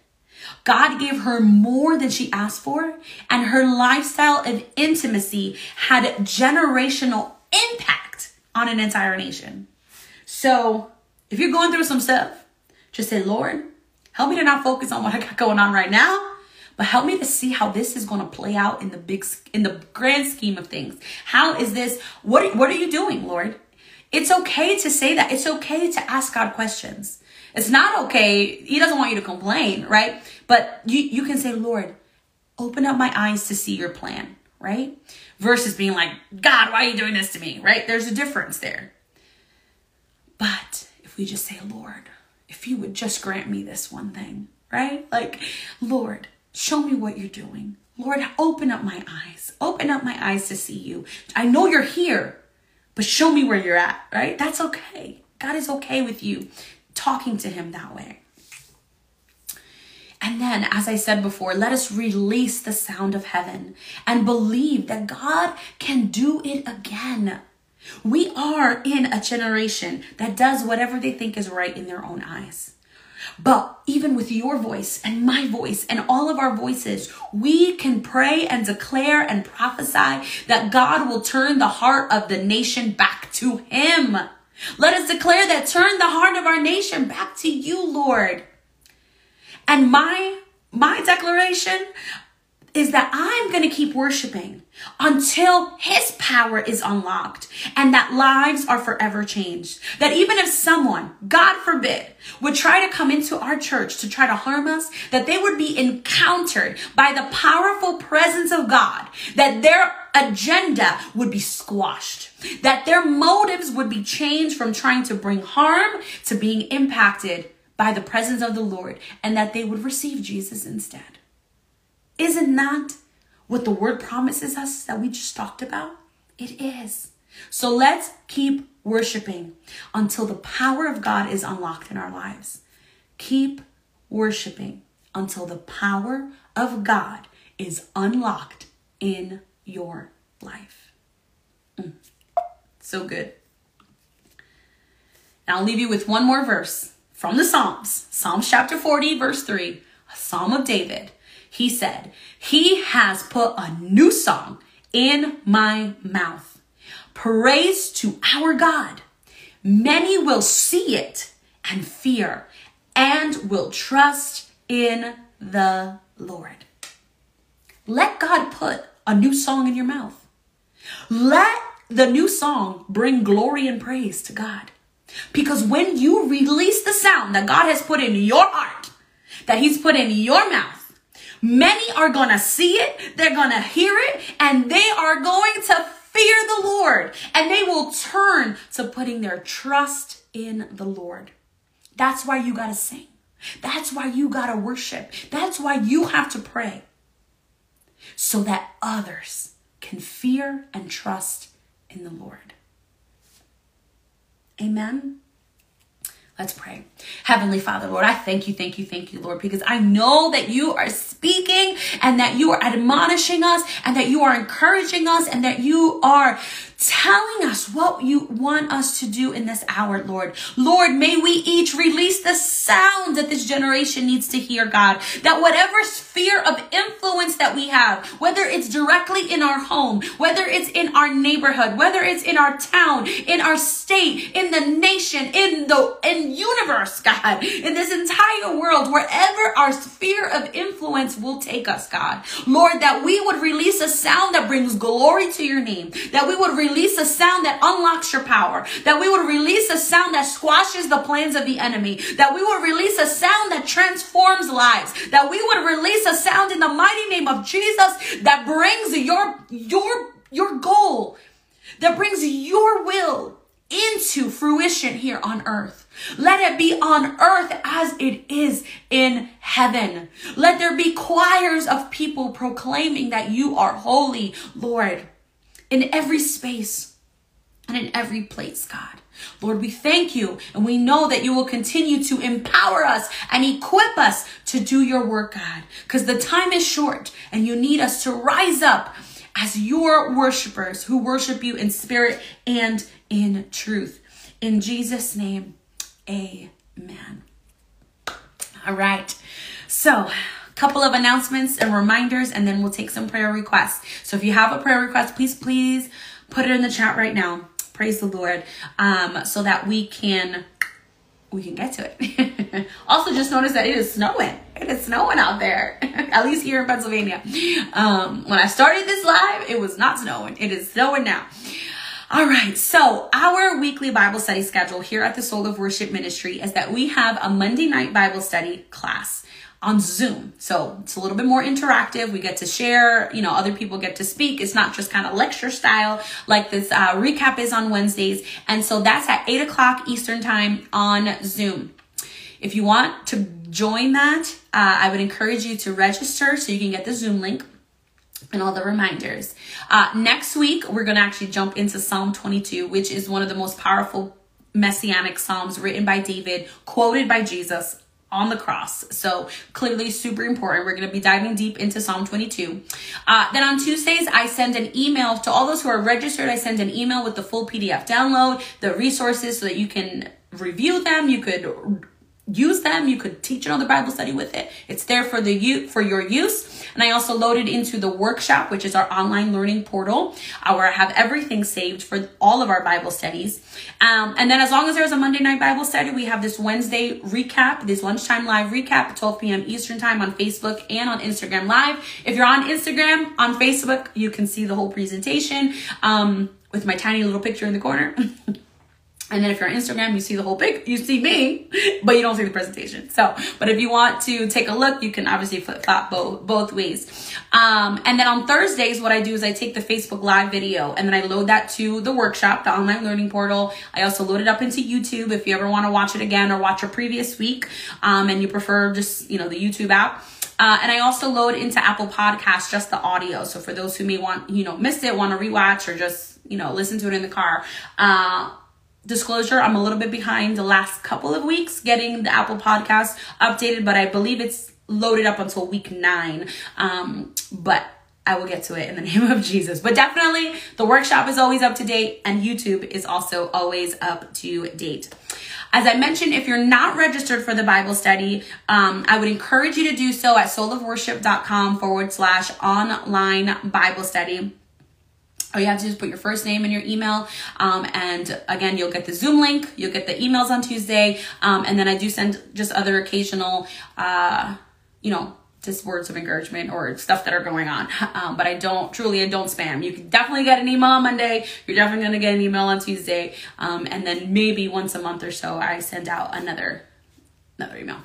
God gave her more than she asked for, and her lifestyle of intimacy had generational impact on an entire nation. So if you're going through some stuff, just say, Lord, help me to not focus on what I got going on right now, but help me to see how this is going to play out in the big, in the grand scheme of things. How is this? What, what are you doing, Lord? It's okay to say that. It's okay to ask God questions. It's not okay. He doesn't want you to complain, right? But you, you can say, Lord, open up my eyes to see your plan, right? Versus being like, God, why are you doing this to me, right? There's a difference there. But if we just say, Lord, if you would just grant me this one thing, right? Like, Lord, show me what you're doing. Lord, open up my eyes. Open up my eyes to see you. I know you're here, but show me where you're at, right? That's okay. God is okay with you talking to him that way. And then, as I said before, let us release the sound of heaven and believe that God can do it again. We are in a generation that does whatever they think is right in their own eyes. But even with your voice and my voice and all of our voices, we can pray and declare and prophesy that God will turn the heart of the nation back to Him. Let us declare that turn the heart of our nation back to you, Lord. And my my declaration is that I'm going to keep worshiping until his power is unlocked and that lives are forever changed. That even if someone, God forbid, would try to come into our church to try to harm us, that they would be encountered by the powerful presence of God, that their agenda would be squashed, that their motives would be changed from trying to bring harm to being impacted by the presence of the Lord, and that they would receive Jesus instead. Isn't that what the word promises us that we just talked about? It is. So let's keep worshiping until the power of God is unlocked in our lives. Keep worshiping until the power of God is unlocked in your life. Mm. So good. And I'll leave you with one more verse from the Psalms Psalms chapter 40, verse 3, a psalm of David. He said, He has put a new song in my mouth. Praise to our God. Many will see it and fear and will trust in the Lord. Let God put a new song in your mouth. Let the new song bring glory and praise to God. Because when you release the sound that God has put in your heart, that He's put in your mouth, many are gonna see it, they're gonna hear it, and they are going to fear the Lord, and they will turn to putting their trust in the Lord. That's why you gotta sing. That's why you gotta worship. That's why you have to pray. So that others can fear and trust in the Lord. Amen. Let's pray. Heavenly Father, Lord, I thank you, thank you, thank you, Lord, because I know that you are speaking and that you are admonishing us and that you are encouraging us and that you are telling us what you want us to do in this hour, Lord. Lord, may we each release the sound that this generation needs to hear, God. That whatever sphere of influence that we have, whether it's directly in our home, whether it's in our neighborhood, whether it's in our town, in our state, in the nation, in the in universe, God, in this entire world, wherever our sphere of influence will take us, God. Lord, that we would release a sound that brings glory to your name, that we would release a sound that unlocks your power, that we would release a sound that squashes the plans of the enemy, that we would release a sound that transforms lives, that we would release a sound in the mighty name of Jesus that brings your, your, your goal, that brings your will into fruition here on earth. Let it be on earth as it is in heaven. Let there be choirs of people proclaiming that you are holy, Lord in every space and in every place, God. Lord, we thank you and we know that you will continue to empower us and equip us to do your work, God, because the time is short and you need us to rise up as your worshipers who worship you in spirit and in truth. In Jesus' name, amen. All right. So, a couple of announcements and reminders, and then we'll take some prayer requests. So if you have a prayer request, please, please put it in the chat right now. Praise the Lord. Um, so that we can we can get to it. also, just notice that it is snowing. It is snowing out there, at least here in Pennsylvania. Um, when I started this live, it was not snowing. It is snowing now. All right, so our weekly Bible study schedule here at the Soul of Worship Ministry is that we have a Monday night Bible study class on Zoom. So it's a little bit more interactive. We get to share, you know, other people get to speak. It's not just kind of lecture style like this uh, recap is on Wednesdays. And so that's at 8 o'clock Eastern Time on Zoom. If you want to join that, uh, I would encourage you to register so you can get the Zoom link and all the reminders. Uh, next week, we're going to actually jump into Psalm 22, which is one of the most powerful messianic psalms written by David, quoted by Jesus on the cross. So clearly super important. We're going to be diving deep into Psalm 22. Uh, then on Tuesdays, I send an email to all those who are registered. I send an email with the full PDF download, the resources so that you can review them. You could use them. You could teach another Bible study with it. It's there for the you for your use. And I also loaded into the workshop, which is our online learning portal, uh, where I have everything saved for all of our Bible studies. Um, and then as long as there's a Monday night Bible study, we have this Wednesday recap, this lunchtime live recap at 12 p.m. Eastern time on Facebook and on Instagram live. If you're on Instagram, on Facebook, you can see the whole presentation um, with my tiny little picture in the corner. And then if you're on Instagram, you see the whole pic, you see me, but you don't see the presentation. So, but if you want to take a look, you can obviously flip flop both, both ways. Um, and then on Thursdays, what I do is I take the Facebook live video and then I load that to the workshop, the online learning portal. I also load it up into YouTube if you ever want to watch it again or watch a previous week. Um, and you prefer just, you know, the YouTube app. Uh, and I also load into Apple Podcasts just the audio. So for those who may want, you know, missed it, want to rewatch or just, you know, listen to it in the car, uh, disclosure, I'm a little bit behind the last couple of weeks getting the Apple Podcast updated, but I believe it's loaded up until week nine. Um, but I will get to it in the name of Jesus. But definitely, the workshop is always up to date, and YouTube is also always up to date. As I mentioned, if you're not registered for the Bible study, um, I would encourage you to do so at soulofworship.com forward slash online Bible study. All you have to do is put your first name and your email. Um, and again, you'll get the Zoom link, you'll get the emails on Tuesday. Um, and then I do send just other occasional, uh, you know, just words of encouragement or stuff that are going on. Um, but I don't truly, I don't spam. You can definitely get an email on Monday. You're definitely going to get an email on Tuesday. Um, and then maybe once a month or so, I send out another, another email.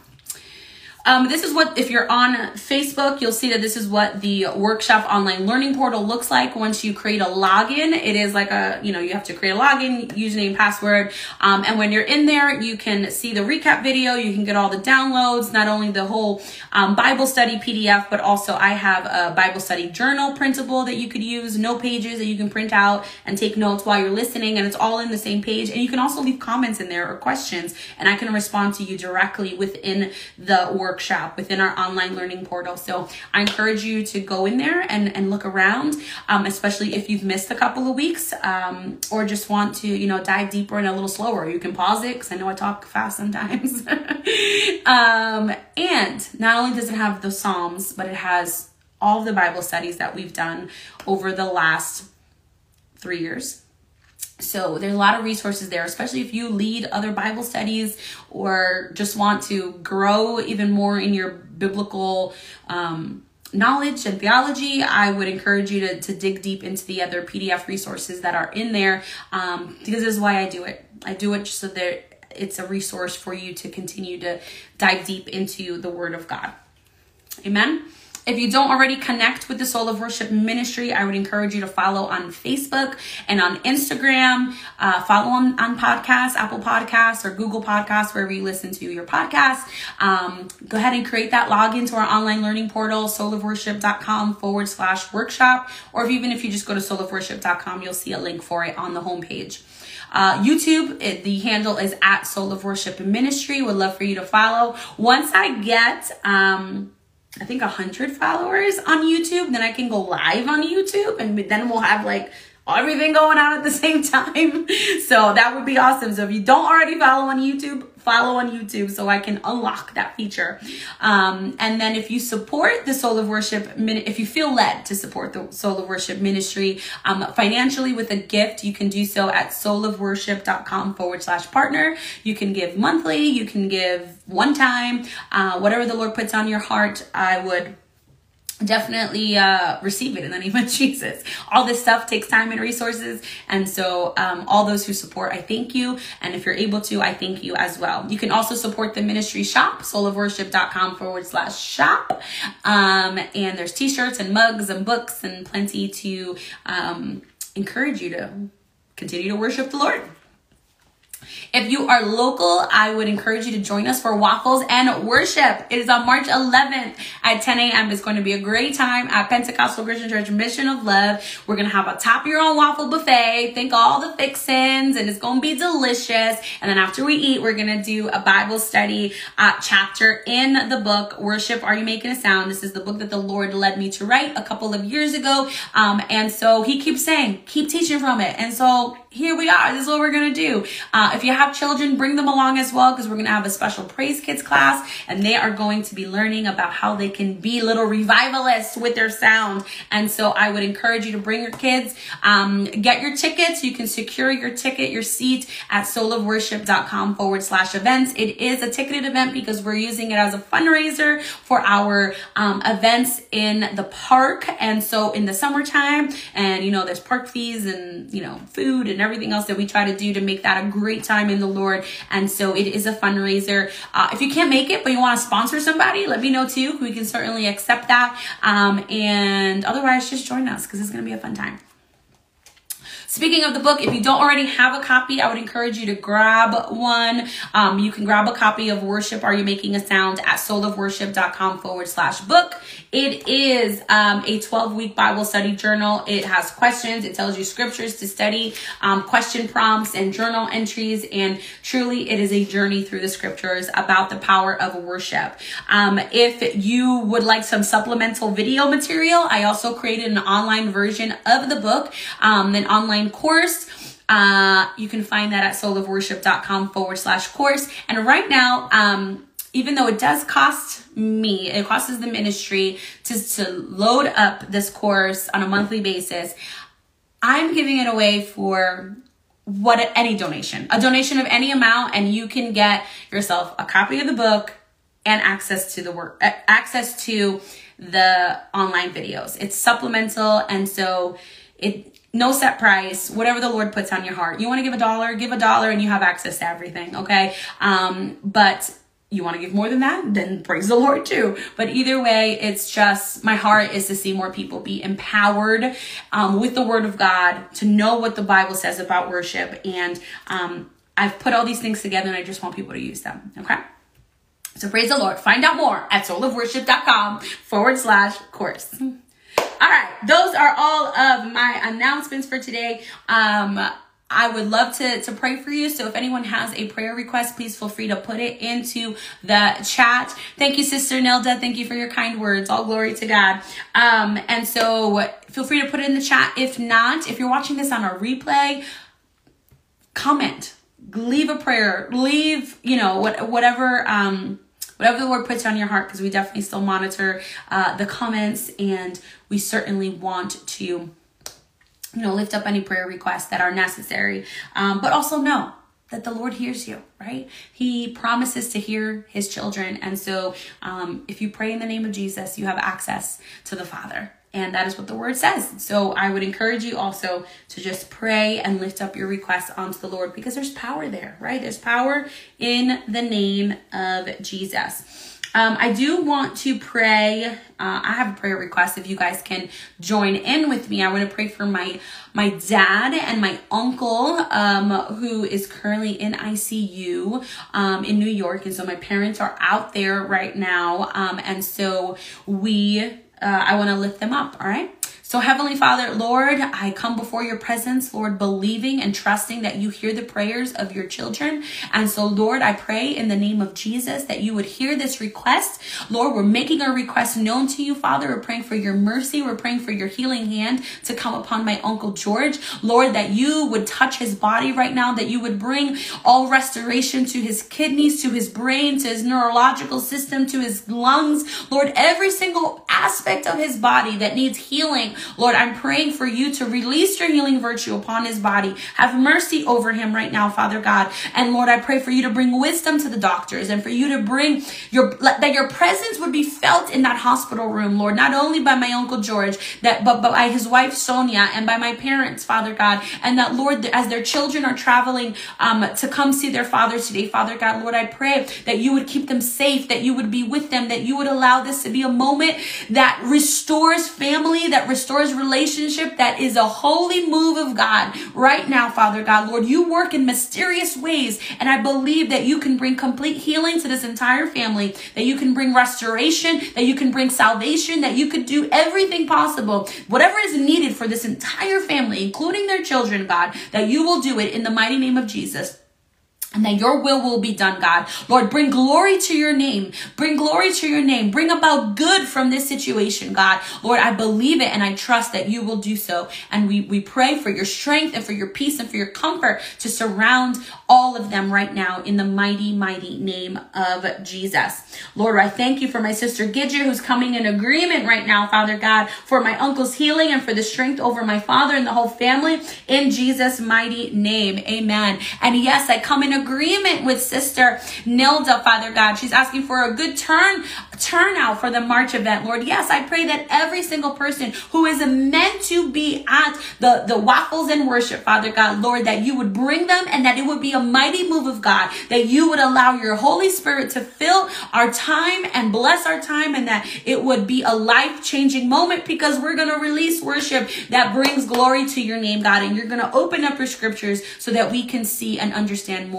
Um, this is what, if you're on Facebook, you'll see that this is what the workshop online learning portal looks like once you create a login. It is like a, you know, you have to create a login, username, password. Um, and when you're in there, you can see the recap video. You can get all the downloads, not only the whole um, Bible study PDF, but also I have a Bible study journal printable that you could use, no pages that you can print out and take notes while you're listening. And it's all in the same page. And you can also leave comments in there or questions, and I can respond to you directly within the work workshop within our online learning portal. So I encourage you to go in there and, and look around, um, especially if you've missed a couple of weeks um, or just want to, you know, dive deeper and a little slower. You can pause it because I know I talk fast sometimes. um, and not only does it have the Psalms, but it has all the Bible studies that we've done over the last three years so there's a lot of resources there, especially if you lead other Bible studies or just want to grow even more in your biblical um, knowledge and theology. I would encourage you to, to dig deep into the other PDF resources that are in there um, because this is why I do it. I do it so that it's a resource for you to continue to dive deep into the Word of God. Amen. If you don't already connect with the Soul of Worship Ministry, I would encourage you to follow on Facebook and on Instagram. Uh, follow on, on podcasts, Apple Podcasts or Google Podcasts, wherever you listen to your podcast. Um, go ahead and create that login to our online learning portal, soulofworship.com forward slash workshop. Or if, even if you just go to soulofworship.com, you'll see a link for it on the homepage. Uh, YouTube, it, the handle is at Soul of Worship Ministry. Would love for you to follow. Once I get, um, I think a hundred followers on YouTube, then I can go live on YouTube and then we'll have like everything going on at the same time. So that would be awesome. So if you don't already follow on YouTube, follow on YouTube so I can unlock that feature. Um, and then if you support the Soul of Worship, if you feel led to support the Soul of Worship ministry um, financially with a gift, you can do so at soulofworship.com forward slash partner. You can give monthly, you can give one time, uh, whatever the Lord puts on your heart. I would definitely uh, receive it in the name of Jesus. All this stuff takes time and resources. And so, um, all those who support, I thank you. And if you're able to, I thank you as well. You can also support the ministry shop, soulofworship.com forward slash shop. Um, and there's t shirts and mugs and books and plenty to um, encourage you to continue to worship the Lord. If you are local, I would encourage you to join us for waffles and worship. It is on March 11th at 10 a.m. It's going to be a great time at Pentecostal Christian Church Mission of Love. We're going to have a top your own waffle buffet. Think all the fixins and it's going to be delicious. And then after we eat, we're going to do a Bible study uh, chapter in the book, Worship Are You Making a Sound? This is the book that the Lord led me to write a couple of years ago. Um, and so he keeps saying, keep teaching from it. And so here we are. This is what we're going to do. Uh, if you have children, bring them along as well because we're going to have a special praise kids class and they are going to be learning about how they can be little revivalists with their sound. And so I would encourage you to bring your kids, um, get your tickets. You can secure your ticket, your seat at soulofworship.com forward slash events. It is a ticketed event because we're using it as a fundraiser for our um, events in the park. And so in the summertime and, you know, there's park fees and, you know, food and everything else that we try to do to make that a great time in the Lord. And so it is a fundraiser. Uh, if you can't make it, but you want to sponsor somebody, let me know too. We can certainly accept that. Um, and otherwise, just join us because it's going to be a fun time. Speaking of the book, if you don't already have a copy, I would encourage you to grab one. Um, you can grab a copy of Worship Are You Making a Sound at soulofworship.com forward slash book. It is um, a 12 week Bible study journal. It has questions, it tells you scriptures to study, um, question prompts, and journal entries. And truly, it is a journey through the scriptures about the power of worship. Um, if you would like some supplemental video material, I also created an online version of the book, um, an online course. Uh, you can find that at soulofworship.com forward slash course. And right now, um, even though it does cost me, it costs the ministry to, to load up this course on a monthly basis, I'm giving it away for what any donation, a donation of any amount, and you can get yourself a copy of the book and access to the work, access to the online videos. It's supplemental, and so it no set price, whatever the Lord puts on your heart. You want to give a dollar, give a dollar, and you have access to everything. Okay, um, but you want to give more than that, then praise the Lord too. But either way, it's just my heart is to see more people be empowered um, with the Word of God, to know what the Bible says about worship. And um, I've put all these things together and I just want people to use them. Okay? So praise the Lord. Find out more at soulofworship.com forward slash course. All right, those are all of my announcements for today. Um, I would love to, to pray for you. So if anyone has a prayer request, please feel free to put it into the chat. Thank you, Sister Nelda. Thank you for your kind words. All glory to God. Um, and so feel free to put it in the chat. If not, if you're watching this on a replay, comment, leave a prayer, leave, you know, what, whatever, um, whatever the Lord puts on your heart, because we definitely still monitor uh, the comments and we certainly want to you know, lift up any prayer requests that are necessary. Um, but also know that the Lord hears you, right? He promises to hear his children. And so um, if you pray in the name of Jesus, you have access to the Father. And that is what the word says. So I would encourage you also to just pray and lift up your requests onto the Lord because there's power there, right? There's power in the name of Jesus. Um, I do want to pray. Uh, I have a prayer request. If you guys can join in with me, I want to pray for my my dad and my uncle, um, who is currently in ICU um, in New York, and so my parents are out there right now, um, and so we. Uh, I want to lift them up. All right. So, Heavenly Father, Lord, I come before your presence, Lord, believing and trusting that you hear the prayers of your children. And so, Lord, I pray in the name of Jesus that you would hear this request. Lord, we're making our request known to you, Father. We're praying for your mercy. We're praying for your healing hand to come upon my Uncle George. Lord, that you would touch his body right now, that you would bring all restoration to his kidneys, to his brain, to his neurological system, to his lungs. Lord, every single aspect of his body that needs healing. Lord, I'm praying for you to release your healing virtue upon his body. Have mercy over him right now, Father God. And Lord, I pray for you to bring wisdom to the doctors and for you to bring your, that your presence would be felt in that hospital room, Lord, not only by my Uncle George, that, but, by his wife, Sonia, and by my parents, Father God. And that, Lord, as their children are traveling um, to come see their father today, Father God, Lord, I pray that you would keep them safe, that you would be with them, that you would allow this to be a moment that restores family, that restores restores relationship that is a holy move of God right now, Father God. Lord, you work in mysterious ways, and I believe that you can bring complete healing to this entire family, that you can bring restoration, that you can bring salvation, that you could do everything possible, whatever is needed for this entire family, including their children, God, that you will do it in the mighty name of Jesus and that your will will be done, God. Lord, bring glory to your name. Bring glory to your name. Bring about good from this situation, God. Lord, I believe it and I trust that you will do so. And we, we pray for your strength and for your peace and for your comfort to surround all of them right now in the mighty, mighty name of Jesus. Lord, I thank you for my sister Gidget who's coming in agreement right now, Father God, for my uncle's healing and for the strength over my father and the whole family in Jesus' mighty name. Amen. And yes, I come in agreement agreement with Sister Nilda, Father God. She's asking for a good turn turnout for the March event, Lord. Yes, I pray that every single person who is meant to be at the, the waffles and worship, Father God, Lord, that you would bring them and that it would be a mighty move of God, that you would allow your Holy Spirit to fill our time and bless our time and that it would be a life changing moment because we're going to release worship that brings glory to your name, God. And you're going to open up your scriptures so that we can see and understand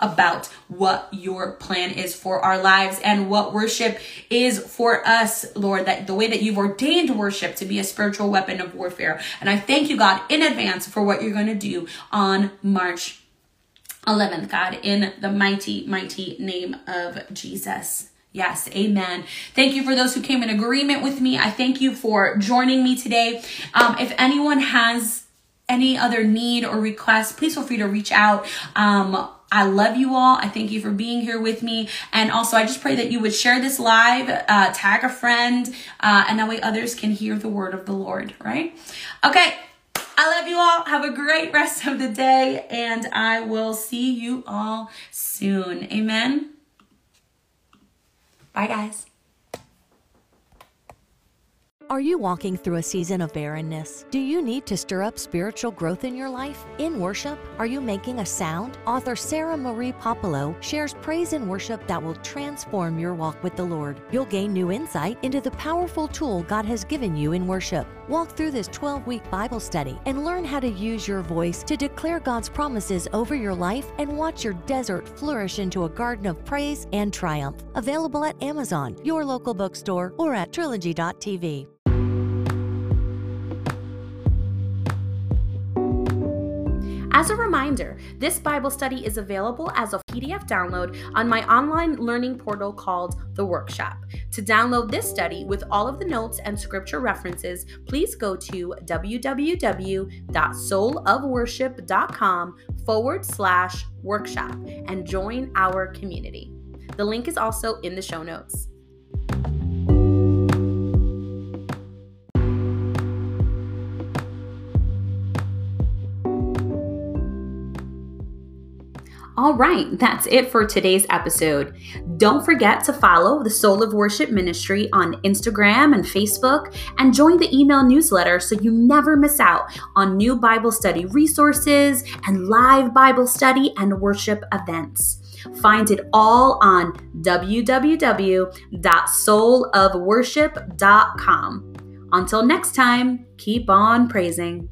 about what your plan is for our lives and what worship is for us, Lord, that the way that you've ordained worship to be a spiritual weapon of warfare. And I thank you, God, in advance for what you're going to do on March 11th, God, in the mighty, mighty name of Jesus. Yes, amen. Thank you for those who came in agreement with me. I thank you for joining me today. Um, if anyone has any other need or request, please feel free to reach out. Um, I love you all. I thank you for being here with me. And also, I just pray that you would share this live, uh, tag a friend, uh, and that way others can hear the word of the Lord, right? Okay. I love you all. Have a great rest of the day, and I will see you all soon. Amen. Bye, guys. Are you walking through a season of barrenness? Do you need to stir up spiritual growth in your life? In worship, are you making a sound? Author Sarah Marie Popolo shares praise and worship that will transform your walk with the Lord. You'll gain new insight into the powerful tool God has given you in worship. Walk through this 12 week Bible study and learn how to use your voice to declare God's promises over your life and watch your desert flourish into a garden of praise and triumph. Available at Amazon, your local bookstore, or at trilogy.tv. As a reminder, this Bible study is available as a PDF download on my online learning portal called The Workshop. To download this study with all of the notes and scripture references, please go to www.soulofworship.com forward slash workshop and join our community. The link is also in the show notes. All right, that's it for today's episode. Don't forget to follow the Soul of Worship Ministry on Instagram and Facebook and join the email newsletter so you never miss out on new Bible study resources and live Bible study and worship events. Find it all on www.soulofworship.com. Until next time, keep on praising.